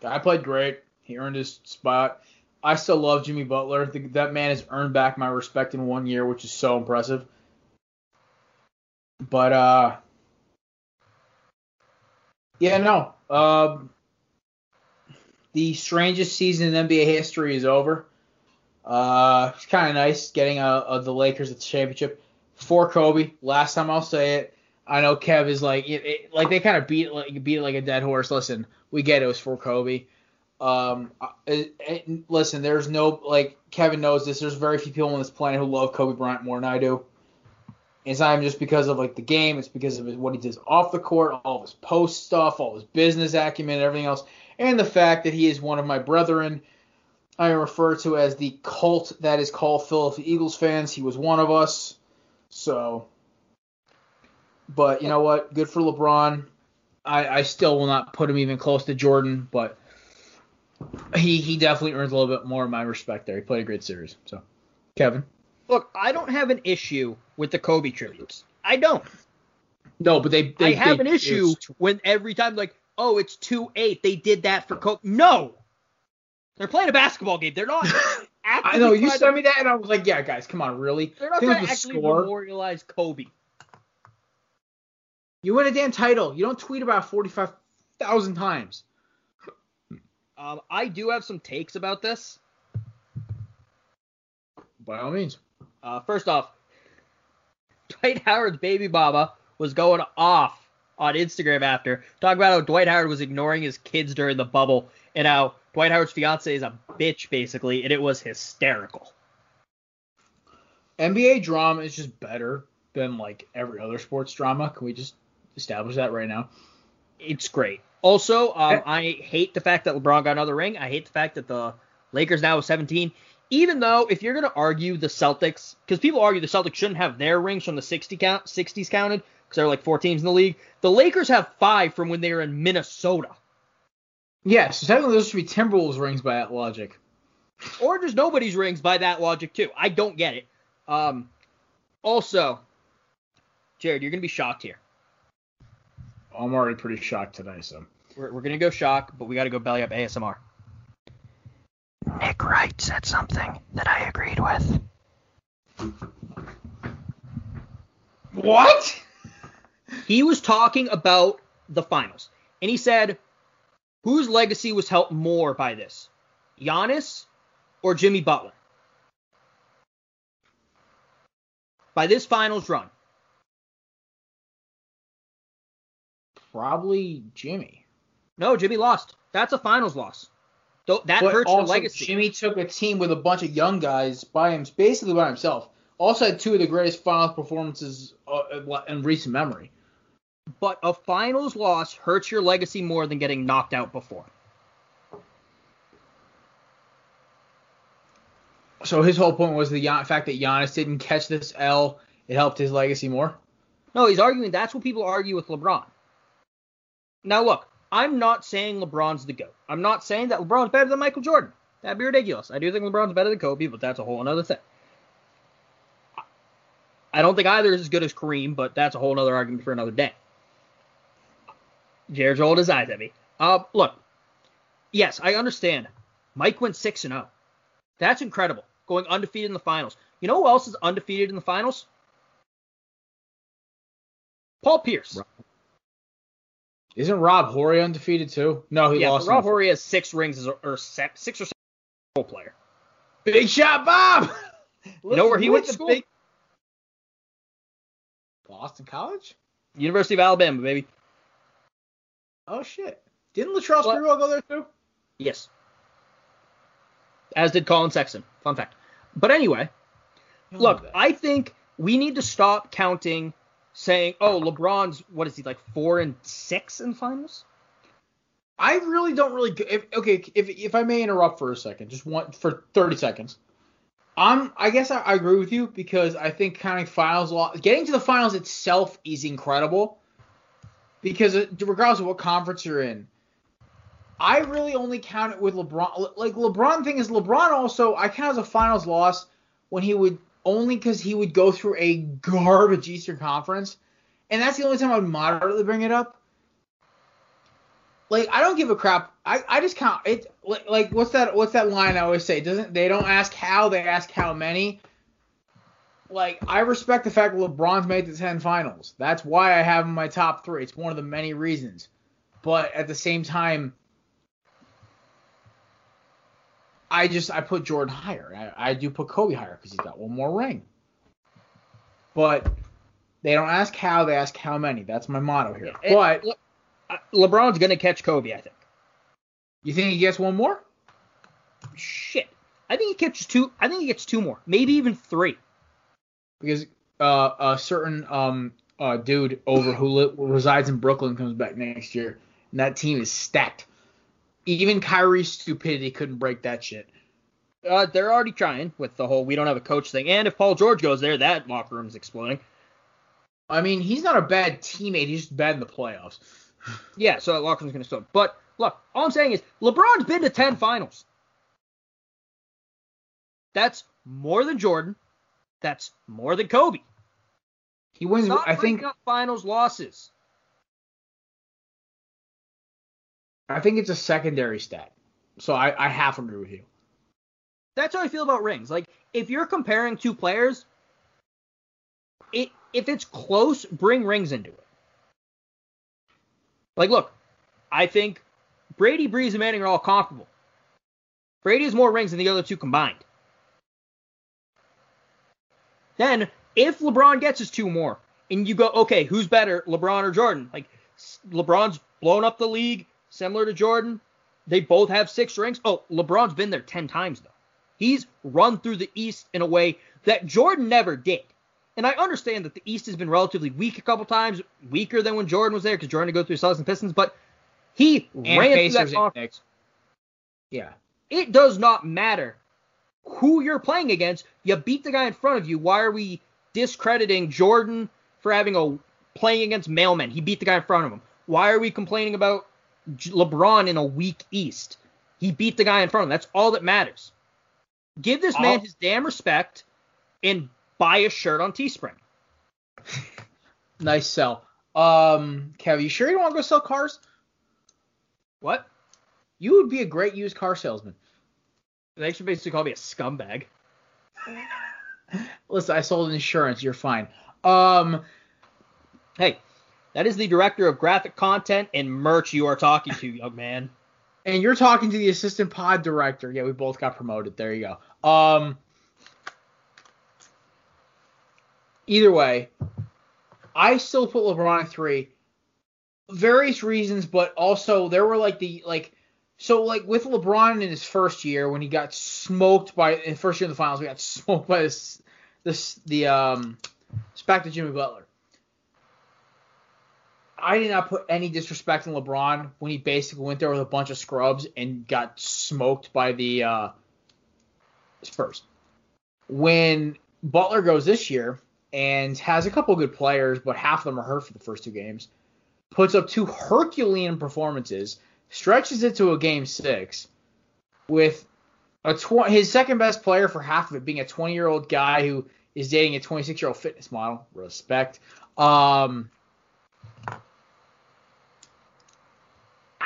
Speaker 1: guy played great. He earned his spot. I still love Jimmy Butler. That man has earned back my respect in one year, which is so impressive. But uh, yeah, no. Um, the strangest season in NBA history is over. Uh, it's kind of nice getting uh, uh, the Lakers at the championship for Kobe. Last time I'll say it. I know Kev is like it, it, like they kind of beat like beat it like a dead horse. Listen, we get it, it was for Kobe. Um, it, listen, there's no like Kevin knows this. There's very few people on this planet who love Kobe Bryant more than I do. It's not even just because of like the game. It's because of what he does off the court, all his post stuff, all his business acumen, everything else, and the fact that he is one of my brethren. I refer to as the cult that is called Philadelphia Eagles fans. He was one of us. So, but you know what? Good for LeBron. I, I still will not put him even close to Jordan, but he he definitely earns a little bit more of my respect there. He played a great series. So, Kevin.
Speaker 2: Look, I don't have an issue with the Kobe tributes. I don't.
Speaker 1: No, but they. they
Speaker 2: I have
Speaker 1: they-
Speaker 2: an issue when every time like, oh, it's two eight. They did that for Kobe. No, they're playing a basketball game. They're not. (laughs)
Speaker 1: I know you sent
Speaker 2: to-
Speaker 1: me that, and I was like, yeah, guys, come on, really?
Speaker 2: They're not
Speaker 1: of
Speaker 2: to
Speaker 1: the
Speaker 2: actually
Speaker 1: score.
Speaker 2: memorialize Kobe.
Speaker 1: You win a damn title. You don't tweet about forty-five thousand times.
Speaker 2: Um, I do have some takes about this.
Speaker 1: By all means.
Speaker 2: Uh, first off, (laughs) Dwight Howard's baby mama was going off on Instagram after talking about how Dwight Howard was ignoring his kids during the bubble and how Dwight Howard's fiance is a bitch basically, and it was hysterical.
Speaker 1: NBA drama is just better than like every other sports drama. Can we just establish that right now?
Speaker 2: It's great. Also, um. I hate the fact that LeBron got another ring. I hate the fact that the Lakers now have 17. Even though, if you're gonna argue the Celtics, because people argue the Celtics shouldn't have their rings from the 60 count, 60s counted, because there are like four teams in the league. The Lakers have five from when they were in Minnesota.
Speaker 1: Yes, so technically those should be Timberwolves rings by that logic.
Speaker 2: or just nobody's rings by that logic too. I don't get it. Um, also, Jared, you're gonna be shocked here.
Speaker 1: I'm already pretty shocked today, so.
Speaker 2: We're, we're gonna go shock, but we got to go belly up ASMR. Nick Wright said something that I agreed with.
Speaker 1: What?
Speaker 2: He was talking about the finals, and he said, "Whose legacy was helped more by this, Giannis or Jimmy Butler?" By this finals run,
Speaker 1: Probably Jimmy.
Speaker 2: no, Jimmy lost. That's a finals loss. Th- That
Speaker 1: But
Speaker 2: hurts your legacy.
Speaker 1: Jimmy took a team with a bunch of young guys by him, basically by himself. Also had two of the greatest finals performances uh, in recent memory.
Speaker 2: But a finals loss hurts your legacy more than getting knocked out before.
Speaker 1: So his whole point was the fact that Giannis didn't catch this L. It helped his legacy more.
Speaker 2: No, he's arguing that's what people argue with LeBron. Now look, I'm not saying LeBron's the GOAT. I'm not saying that LeBron's better than Michael Jordan. That'd be ridiculous. I do think LeBron's better than Kobe, but that's a whole other thing. I don't think either is as good as Kareem, but that's a whole other argument for another day. Jared's rolled his eyes at me. Uh, look, yes, I understand. Mike went 6 and 0. That's incredible. Going undefeated in the finals. You know who else is undefeated in the finals? Paul Pierce.
Speaker 1: Isn't Rob Horry undefeated too? No, he
Speaker 2: yeah,
Speaker 1: lost.
Speaker 2: Rob Horry has six rings as a, or six or seven role player.
Speaker 1: Big shot, Bob. (laughs)
Speaker 2: know where he went to school? Big...
Speaker 1: Boston College.
Speaker 2: University of Alabama, baby.
Speaker 1: Oh shit! Didn't Latrell Sprewell go there too?
Speaker 2: Yes. As did Collin Sexton. Fun fact. But anyway, look, I think we need to stop counting saying, "Oh, LeBron's what is he like four and six in finals?"
Speaker 1: I really don't really. If, okay, if if I may interrupt for a second, just one for 30 seconds. I'm. I guess I, I agree with you because I think counting finals, getting to the finals itself is incredible. Because uh, regardless of what conference you're in, I really only count it with LeBron. Like LeBron thing is LeBron also. I count as a finals loss when he would only because he would go through a garbage Eastern Conference, and that's the only time I would moderately bring it up. Like I don't give a crap. I, I just count it. Like, what's that? What's that line I always say? Doesn't they don't ask how, they ask how many. Like I respect the fact LeBron's made the ten finals. That's why I have him in my top three. It's one of the many reasons. But at the same time, I just I put Jordan higher. I, I do put Kobe higher because he's got one more ring. But they don't ask how, they ask how many. That's my motto here. Yeah, but Le-
Speaker 2: LeBron's gonna catch Kobe, I think.
Speaker 1: You think he gets one more?
Speaker 2: Shit. I think he catches two. I think he gets two more, maybe even three.
Speaker 1: Because uh, a certain um uh, dude over who li- resides in Brooklyn comes back next year, and that team is stacked. Even Kyrie's stupidity couldn't break that shit.
Speaker 2: Uh, they're already trying with the whole we don't have a coach thing. And if Paul George goes there, that locker room's exploding.
Speaker 1: I mean, he's not a bad teammate. He's just bad in the playoffs. (sighs)
Speaker 2: yeah, so that locker room's going to explode. But look, all I'm saying is LeBron's been to 10 finals. That's more than Jordan. That's more than Kobe.
Speaker 1: He wins. I think
Speaker 2: finals losses.
Speaker 1: I think it's a secondary stat. So I, I half agree with you.
Speaker 2: That's how I feel about rings. Like if you're comparing two players, it if it's close, bring rings into it. Like look, I think Brady, Brees, and Manning are all comparable. Brady has more rings than the other two combined. Then, if LeBron gets his two more, and you go, okay, who's better, LeBron or Jordan? Like, LeBron's blown up the league similar to Jordan. They both have six rings. Oh, LeBron's been there 10 times, though. He's run through the East in a way that Jordan never did. And I understand that the East has been relatively weak a couple times, weaker than when Jordan was there because Jordan had to go through Celtics and Pistons, but he and ran Pacers through that conference.
Speaker 1: Yeah.
Speaker 2: It does not matter who you're playing against. You beat the guy in front of you. Why are we discrediting Jordan for having a playing against mailmen? He beat the guy in front of him. Why are we complaining about LeBron in a weak East. He beat the guy in front of him. That's all that matters. Give this man his damn respect and buy a shirt on Teespring. (laughs)
Speaker 1: nice sell. Um, Kev, you sure you don't want to go sell cars?
Speaker 2: What?
Speaker 1: You would be a great used car salesman.
Speaker 2: They should basically call me a scumbag. (laughs)
Speaker 1: Listen, I sold insurance. You're fine. Um,
Speaker 2: hey, that is the director of graphic content and merch you are talking to, young man. (laughs)
Speaker 1: And you're talking to the assistant pod director. Yeah, we both got promoted. There you go. Um, either way, I still put LeBron at three. Various reasons, but also there were like the like so like with LeBron in his first year when he got smoked by in first year in the finals, we got (laughs) smoked by this this the um it's back to Jimmy Butler. I did not put any disrespect in LeBron when he basically went there with a bunch of scrubs and got smoked by the uh, Spurs. When Butler goes this year and has a couple good players, but half of them are hurt for the first two games, puts up two Herculean performances, stretches it to a game six with a tw- his second best player for half of it being a 20 year old guy who is dating a 26 year old fitness model. Respect. Um,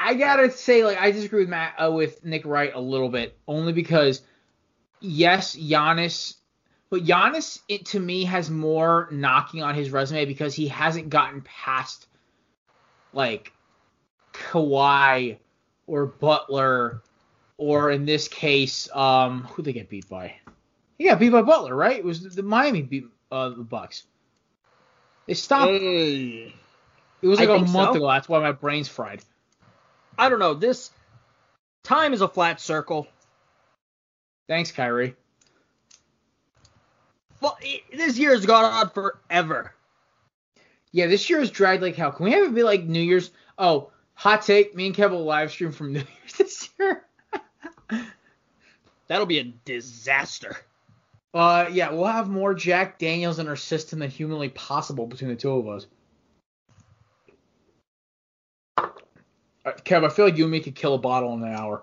Speaker 1: I gotta say, like, I disagree with Matt uh, with Nick Wright a little bit, only because yes, Giannis, but Giannis it, to me has more knocking on his resume because he hasn't gotten past like Kawhi or Butler or in this case, um, who they get beat by? He got beat by Butler, right? It was the, the Miami beat uh, the Bucks. They stopped.
Speaker 2: Hey.
Speaker 1: It was like
Speaker 2: I
Speaker 1: a month
Speaker 2: so.
Speaker 1: ago. That's why my brain's fried.
Speaker 2: I don't know. This time is a flat circle.
Speaker 1: Thanks, Kyrie.
Speaker 2: Well, this year has gone on forever.
Speaker 1: Yeah, this year is dragged like hell. Can we have it be like New Year's? Oh, hot take. Me and Kev will live stream from (laughs) New Year's this year. (laughs)
Speaker 2: That'll be a disaster.
Speaker 1: Uh, yeah, we'll have more Jack Daniels in our system than humanly possible between the two of us. Kev, I feel like you and me could kill a bottle in an hour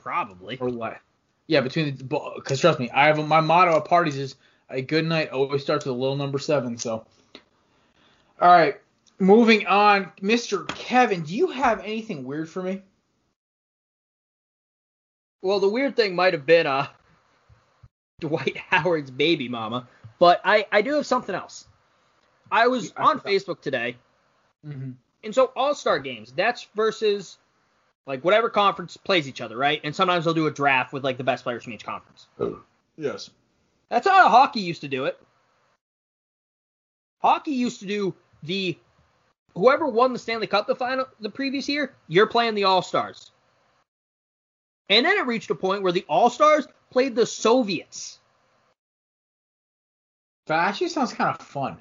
Speaker 2: Probably.
Speaker 1: or what? Yeah, between the because trust me, I have a, my motto at parties is a good night always starts with a little number seven. So, all right, moving on, Mr. Kevin, do you have anything weird for me?
Speaker 2: Well, the weird thing might have been uh (laughs) Dwight Howard's baby mama, but I I do have something else. I was on. Facebook today,
Speaker 1: Mm-hmm.
Speaker 2: And so All Star games. That's versus like whatever conference plays each other, right? And sometimes they'll do a draft with like the best players from each conference.
Speaker 1: Oh, yes.
Speaker 2: That's how hockey used to do it. Hockey used to do the whoever won the Stanley Cup the final the previous year, you're playing the All Stars. And then it reached a point where the All Stars played the Soviets.
Speaker 1: That actually sounds kind of fun.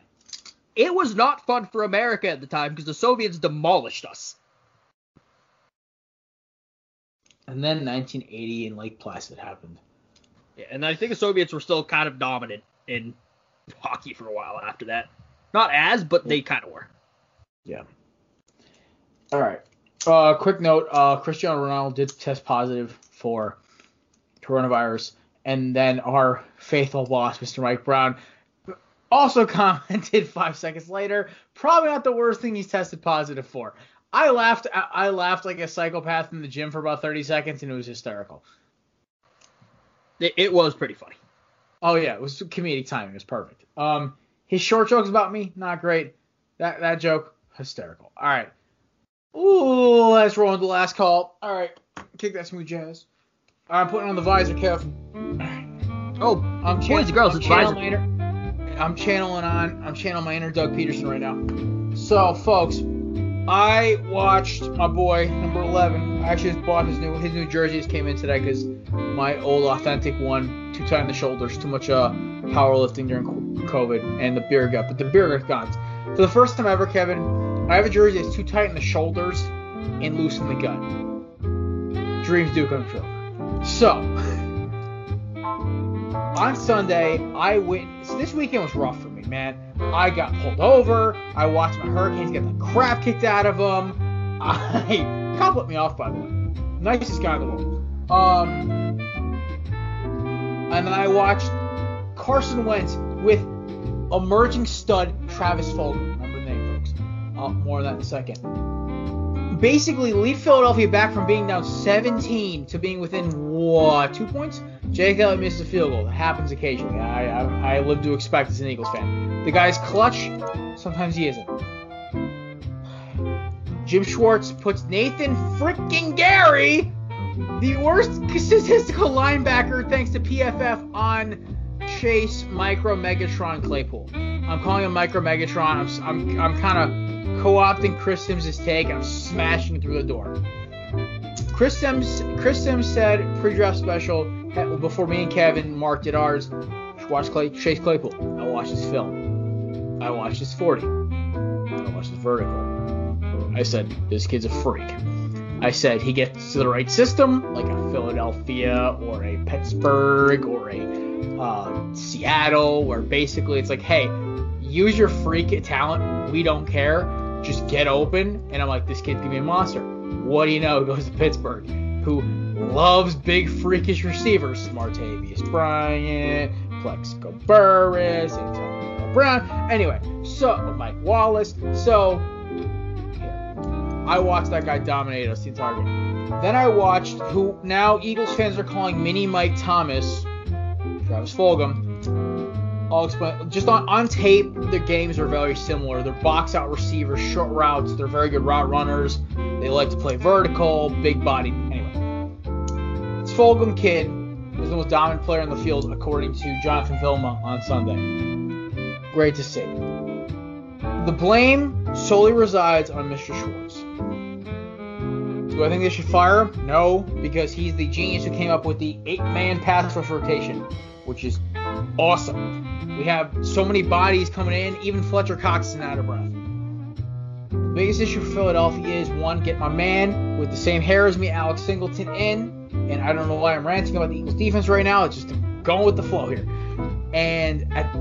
Speaker 2: It was not fun for America at the time because the Soviets demolished us.
Speaker 1: And then 1980 in Lake Placid happened.
Speaker 2: Yeah, and I think the Soviets were still kind of dominant in hockey for a while after that. Not as, but they kind of were.
Speaker 1: Yeah. All right. Uh, quick note: uh, Cristiano Ronaldo did test positive for coronavirus, and then our faithful boss, Mr. Mike Brown, also (laughs) commented five seconds later, probably not the worst thing he's tested positive for. I laughed. I laughed like a psychopath in the gym for about 30 seconds, and it was hysterical.
Speaker 2: It, it was pretty funny.
Speaker 1: Oh yeah, it was comedic timing. It was perfect. Um, his short jokes about me, not great. That that joke, hysterical. All right. Ooh, let's roll into the last call. All right, kick that smooth jazz. All right, I'm putting on the visor, Kev.
Speaker 2: Oh,
Speaker 1: I'm
Speaker 2: boys and girls,
Speaker 1: I'm
Speaker 2: it's visor.
Speaker 1: inner- I'm channeling on. I'm channeling my inner Doug Pederson right now. So, folks, I watched my boy number 11. I actually just bought his new his new jerseys came in today because my old authentic one too tight in the shoulders, too much uh powerlifting during COVID, and the beer gut. But the beer gut gone. For the first time ever, Kevin, I have a jersey that's too tight in the shoulders and loose in the gut. Dreams do come true. So (laughs) on Sunday, I went. This weekend was rough for me, man. I got pulled over. I watched my Hurricanes get the crap kicked out of them. I (laughs) Kyle put me off, by the way. Nicest guy in the world. Um, and then I watched Carson Wentz with emerging stud Travis Fulgham. Remember the name, folks. Uh, more on that in a second. Basically, leave Philadelphia back from being down 17 to being within what two points. Jake Elliott misses a field goal. That happens occasionally. I, I I live to expect as an Eagles fan. The guy's clutch. Sometimes he isn't. Jim Schwartz puts Nathan freaking Gerry, the worst statistical linebacker thanks to PFF, on Chase Micro Megatron Claypool. I'm calling him Micro Megatron. I'm I'm, I'm kind of co-opting Chris Sims' take I'm smashing through the door. Chris Sims, Chris Sims said pre-draft special before me and Kevin marked it ours. watched Clay, Chase Claypool. I watched his film. I watched his 40. I watched his vertical. I said, this kid's a freak. I said he gets to the right system, like a Philadelphia or a Pittsburgh or a uh, Seattle, where basically it's like, hey, use your freak talent. We don't care. Just get open. And I'm like, this kid's gonna be a monster. What do you know? He goes to Pittsburgh, who loves big freakish receivers. Martavis Bryant, Plaxico Burress, Antonio Brown. Anyway, so Mike Wallace. So I watched that guy dominate us the entire game. Then I watched who now Eagles fans are calling Mini Mike Thomas, Travis Fulgham. I'll explain. Just on, on tape, the games are very similar. They're box out receivers, short routes. They're very good route runners. They like to play vertical, big body. Fulgham kid was the most dominant player on the field, according to Jonathan Vilma on Sunday. Great to see. The blame solely resides on Mr. Schwartz. Do I think they should fire him? No, because he's the genius who came up with the eight-man pass rush rotation, which is awesome. We have so many bodies coming in, even Fletcher Cox is out of breath. The biggest issue for Philadelphia is one, get my man with the same hair as me, Alex Singleton, in. And I don't know why I'm ranting about the Eagles defense right now. It's just going with the flow here. And at,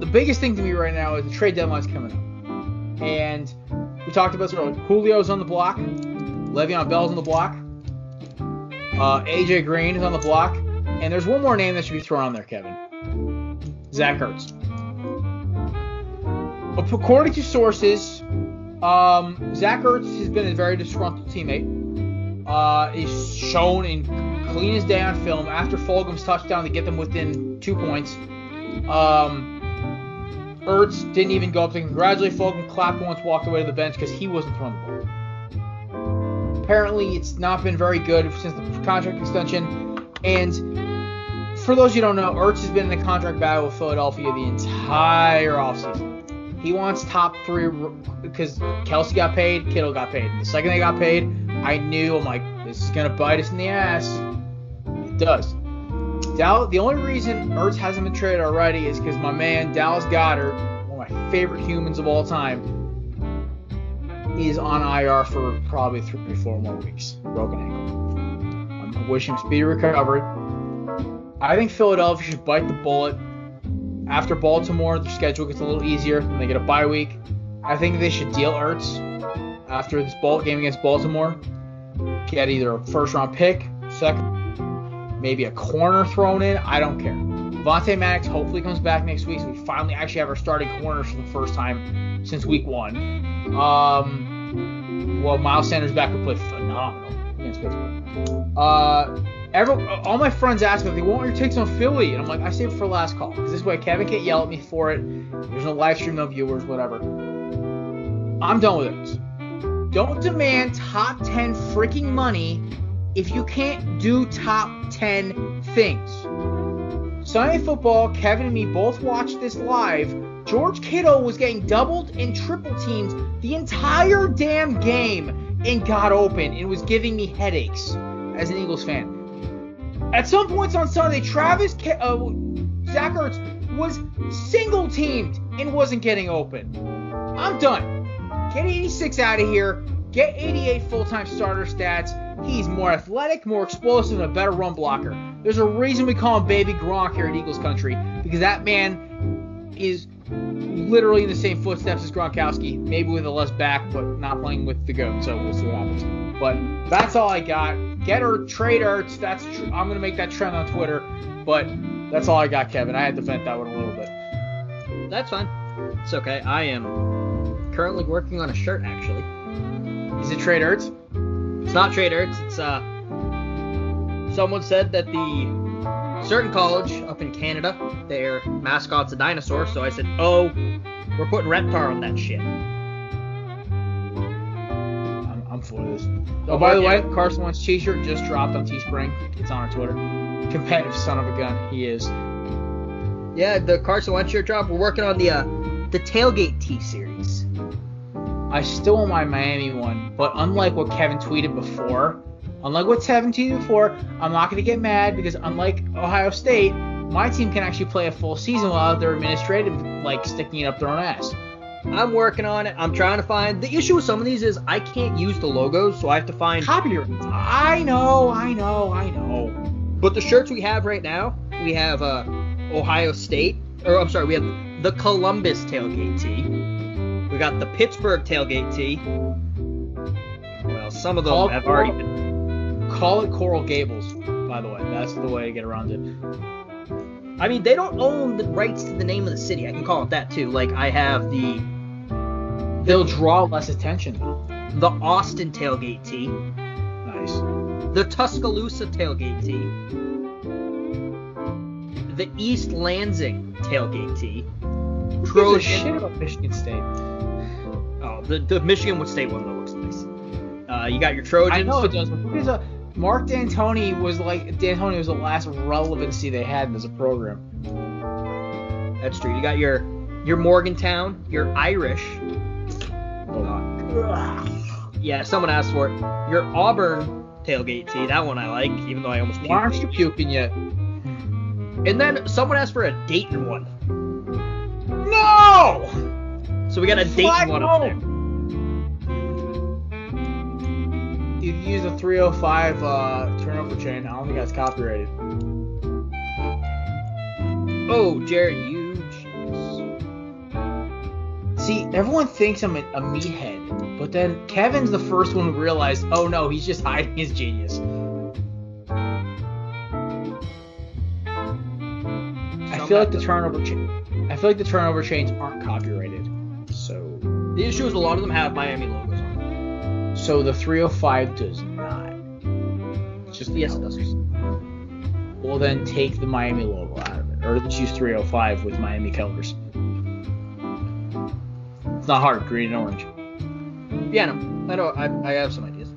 Speaker 1: the biggest thing to me right now is the trade deadline's coming up. And we talked about this earlier. Julio's on the block. Le'Veon Bell's on the block. Uh, AJ Green is on the block. And there's one more name that should be thrown on there, Kevin. Zach Ertz. According to sources, um, Zach Ertz has been a very disgruntled teammate. Uh, is shown in clean as day on film after Fulgham's touchdown to get them within two points. Um, Ertz didn't even go up to congratulate Fulgham, clapped once, walked away to the bench because he wasn't throwing the ball apparently it's not been very good since the contract extension. And for those you don't know, Ertz has been in a contract battle with Philadelphia the entire offseason. He wants top three because Kelce got paid, Kittle got paid. The second they got paid, I knew I'm like, this is gonna bite us in the ass. It does. Dallas, the only reason Ertz hasn't been traded already is because my man Dallas Goedert, one of my favorite humans of all time, is on IR for probably three or four more weeks. Broken ankle. I'm wishing him speedy recovery. I think Philadelphia should bite the bullet. After Baltimore, their schedule gets a little easier. and They get a bye week. I think they should deal Ertz after this ball game against Baltimore. Get either a first round pick, second, maybe a corner thrown in. I don't care. Vontae Maddox hopefully comes back next week, so we finally actually have our starting corners for the first time since week one. Um, well, Miles Sanders back would play phenomenal against Pittsburgh. Uh, every, all my friends ask me, if they want your takes on Philly, and I'm like, I saved it for last call because this way Kevin can't yell at me for it. There's no live stream, no viewers, whatever. I'm done with it. Don't demand top 10 freaking money if you can't do top 10 things. Sunday Football, Kevin and me both watched this live. George Kittle was getting doubled and triple teamed the entire damn game and got open and was giving me headaches as an Eagles fan. At some points on Sunday, Travis Ke- uh, was single teamed and wasn't getting open. I'm done. Get 86 out of here. Get 88 full time starter stats. He's more athletic, more explosive, and a better run blocker. There's a reason we call him Baby Gronk here in Eagles country because that man is literally in the same footsteps as Gronkowski, maybe with a less back, but not playing with the goat. So we'll see what happens. But that's all I got. Get her, trade Ertz. That's tr- I'm gonna make that trend on Twitter. But that's all I got, Kevin. I had to vent that one a little bit.
Speaker 2: That's fine. It's okay. I am currently working on a shirt actually.
Speaker 1: Is it trade Ertz?
Speaker 2: It's not trade Ertz. It's uh. Someone said that the certain college up in Canada, their mascot's a dinosaur. So I said, oh, we're putting Reptar on that shit.
Speaker 1: I'm, I'm for this. Oh, by the way, Carson Wentz t-shirt just dropped on Teespring. It's on our Twitter. (laughs) Competitive son of a gun, he is.
Speaker 2: Yeah, the Carson Wentz shirt drop. We're working on the uh, the tailgate T series.
Speaker 1: I still want my Miami one, but unlike what Kevin tweeted before, unlike what Kevin tweeted before, I'm not going to get mad because unlike Ohio State, my team can actually play a full season without their administrative like sticking it up their own ass.
Speaker 2: I'm working on it. I'm trying to find. The issue with some of these is I can't use the logos, so I have to find.
Speaker 1: Copyright. I know, I know, I know.
Speaker 2: But the shirts we have right now, we have uh, Ohio State, or I'm sorry, we have the Columbus tailgate tee. We got the Pittsburgh tailgate tee. Well, some of them
Speaker 1: Call-
Speaker 2: have already been.
Speaker 1: Call it Coral Gables, by the way. That's the way to get around it.
Speaker 2: I mean, they don't own the rights to the name of the city. I can call it that too. Like I have the
Speaker 1: They'll draw less attention though.
Speaker 2: the Austin tailgate tee,
Speaker 1: Nice.
Speaker 2: the Tuscaloosa tailgate tee, the East Lansing tailgate tee,
Speaker 1: Who gives a
Speaker 2: Trojan.
Speaker 1: shit about Michigan State.
Speaker 2: Oh, the, the Michigan would State one though looks nice. Uh, you got your Trojans.
Speaker 1: I know it does, but a Mark Dantonio was like Dantonio was the last relevancy they had as a program.
Speaker 2: That's true. You got your your Morgantown, your Irish. Yeah, someone asked for it. Your Auburn tailgate tee. That one I like, even though I almost
Speaker 1: Why aren't you puking yet?
Speaker 2: And then someone asked for a Dayton one.
Speaker 1: No!
Speaker 2: So we got a Dayton
Speaker 1: Fly
Speaker 2: one up there.
Speaker 1: You use a 305 uh, turnover chain. I don't think that's copyrighted.
Speaker 2: Oh, Jared, you.
Speaker 1: See, everyone thinks I'm a, a meathead, but then Kevin's the first one who realized, oh no, he's just hiding his genius. I feel like the turnover, chain. I feel like the turnover chains aren't copyrighted. So,
Speaker 2: The issue is a lot of them have Miami logos.
Speaker 1: So the 305 does not. It's just the
Speaker 2: Yes, it does.
Speaker 1: Well, then take the Miami logo out of it, or let's use 305 with Miami colors. It's not hard, green and orange.
Speaker 2: Yeah, no, I know. I, I have some ideas.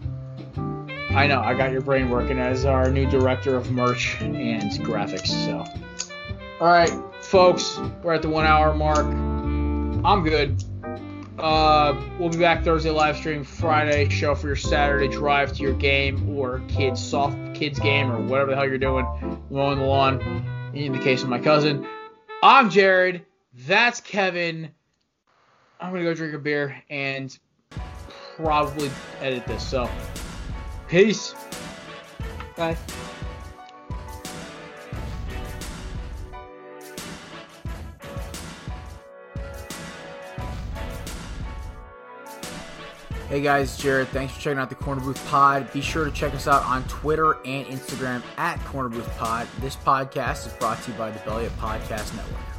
Speaker 1: I know. I got your brain working as our new director of merch and graphics. So, all right, folks, we're at the one hour mark. I'm good. Uh, we'll be back Thursday live stream, Friday show for your Saturday drive to your game or kids soft kids game or whatever the hell you're doing, mowing the lawn. In the case of my cousin, I'm Jared. That's Kevin. I'm gonna go drink a beer and probably edit this. So, peace.
Speaker 2: Bye.
Speaker 3: Hey guys, Jared. Thanks for checking out the Korner Booth Pod. Be sure to check us out on Twitter and Instagram at Korner Booth Pod. This podcast is brought to you by the Belly Up Podcast Network.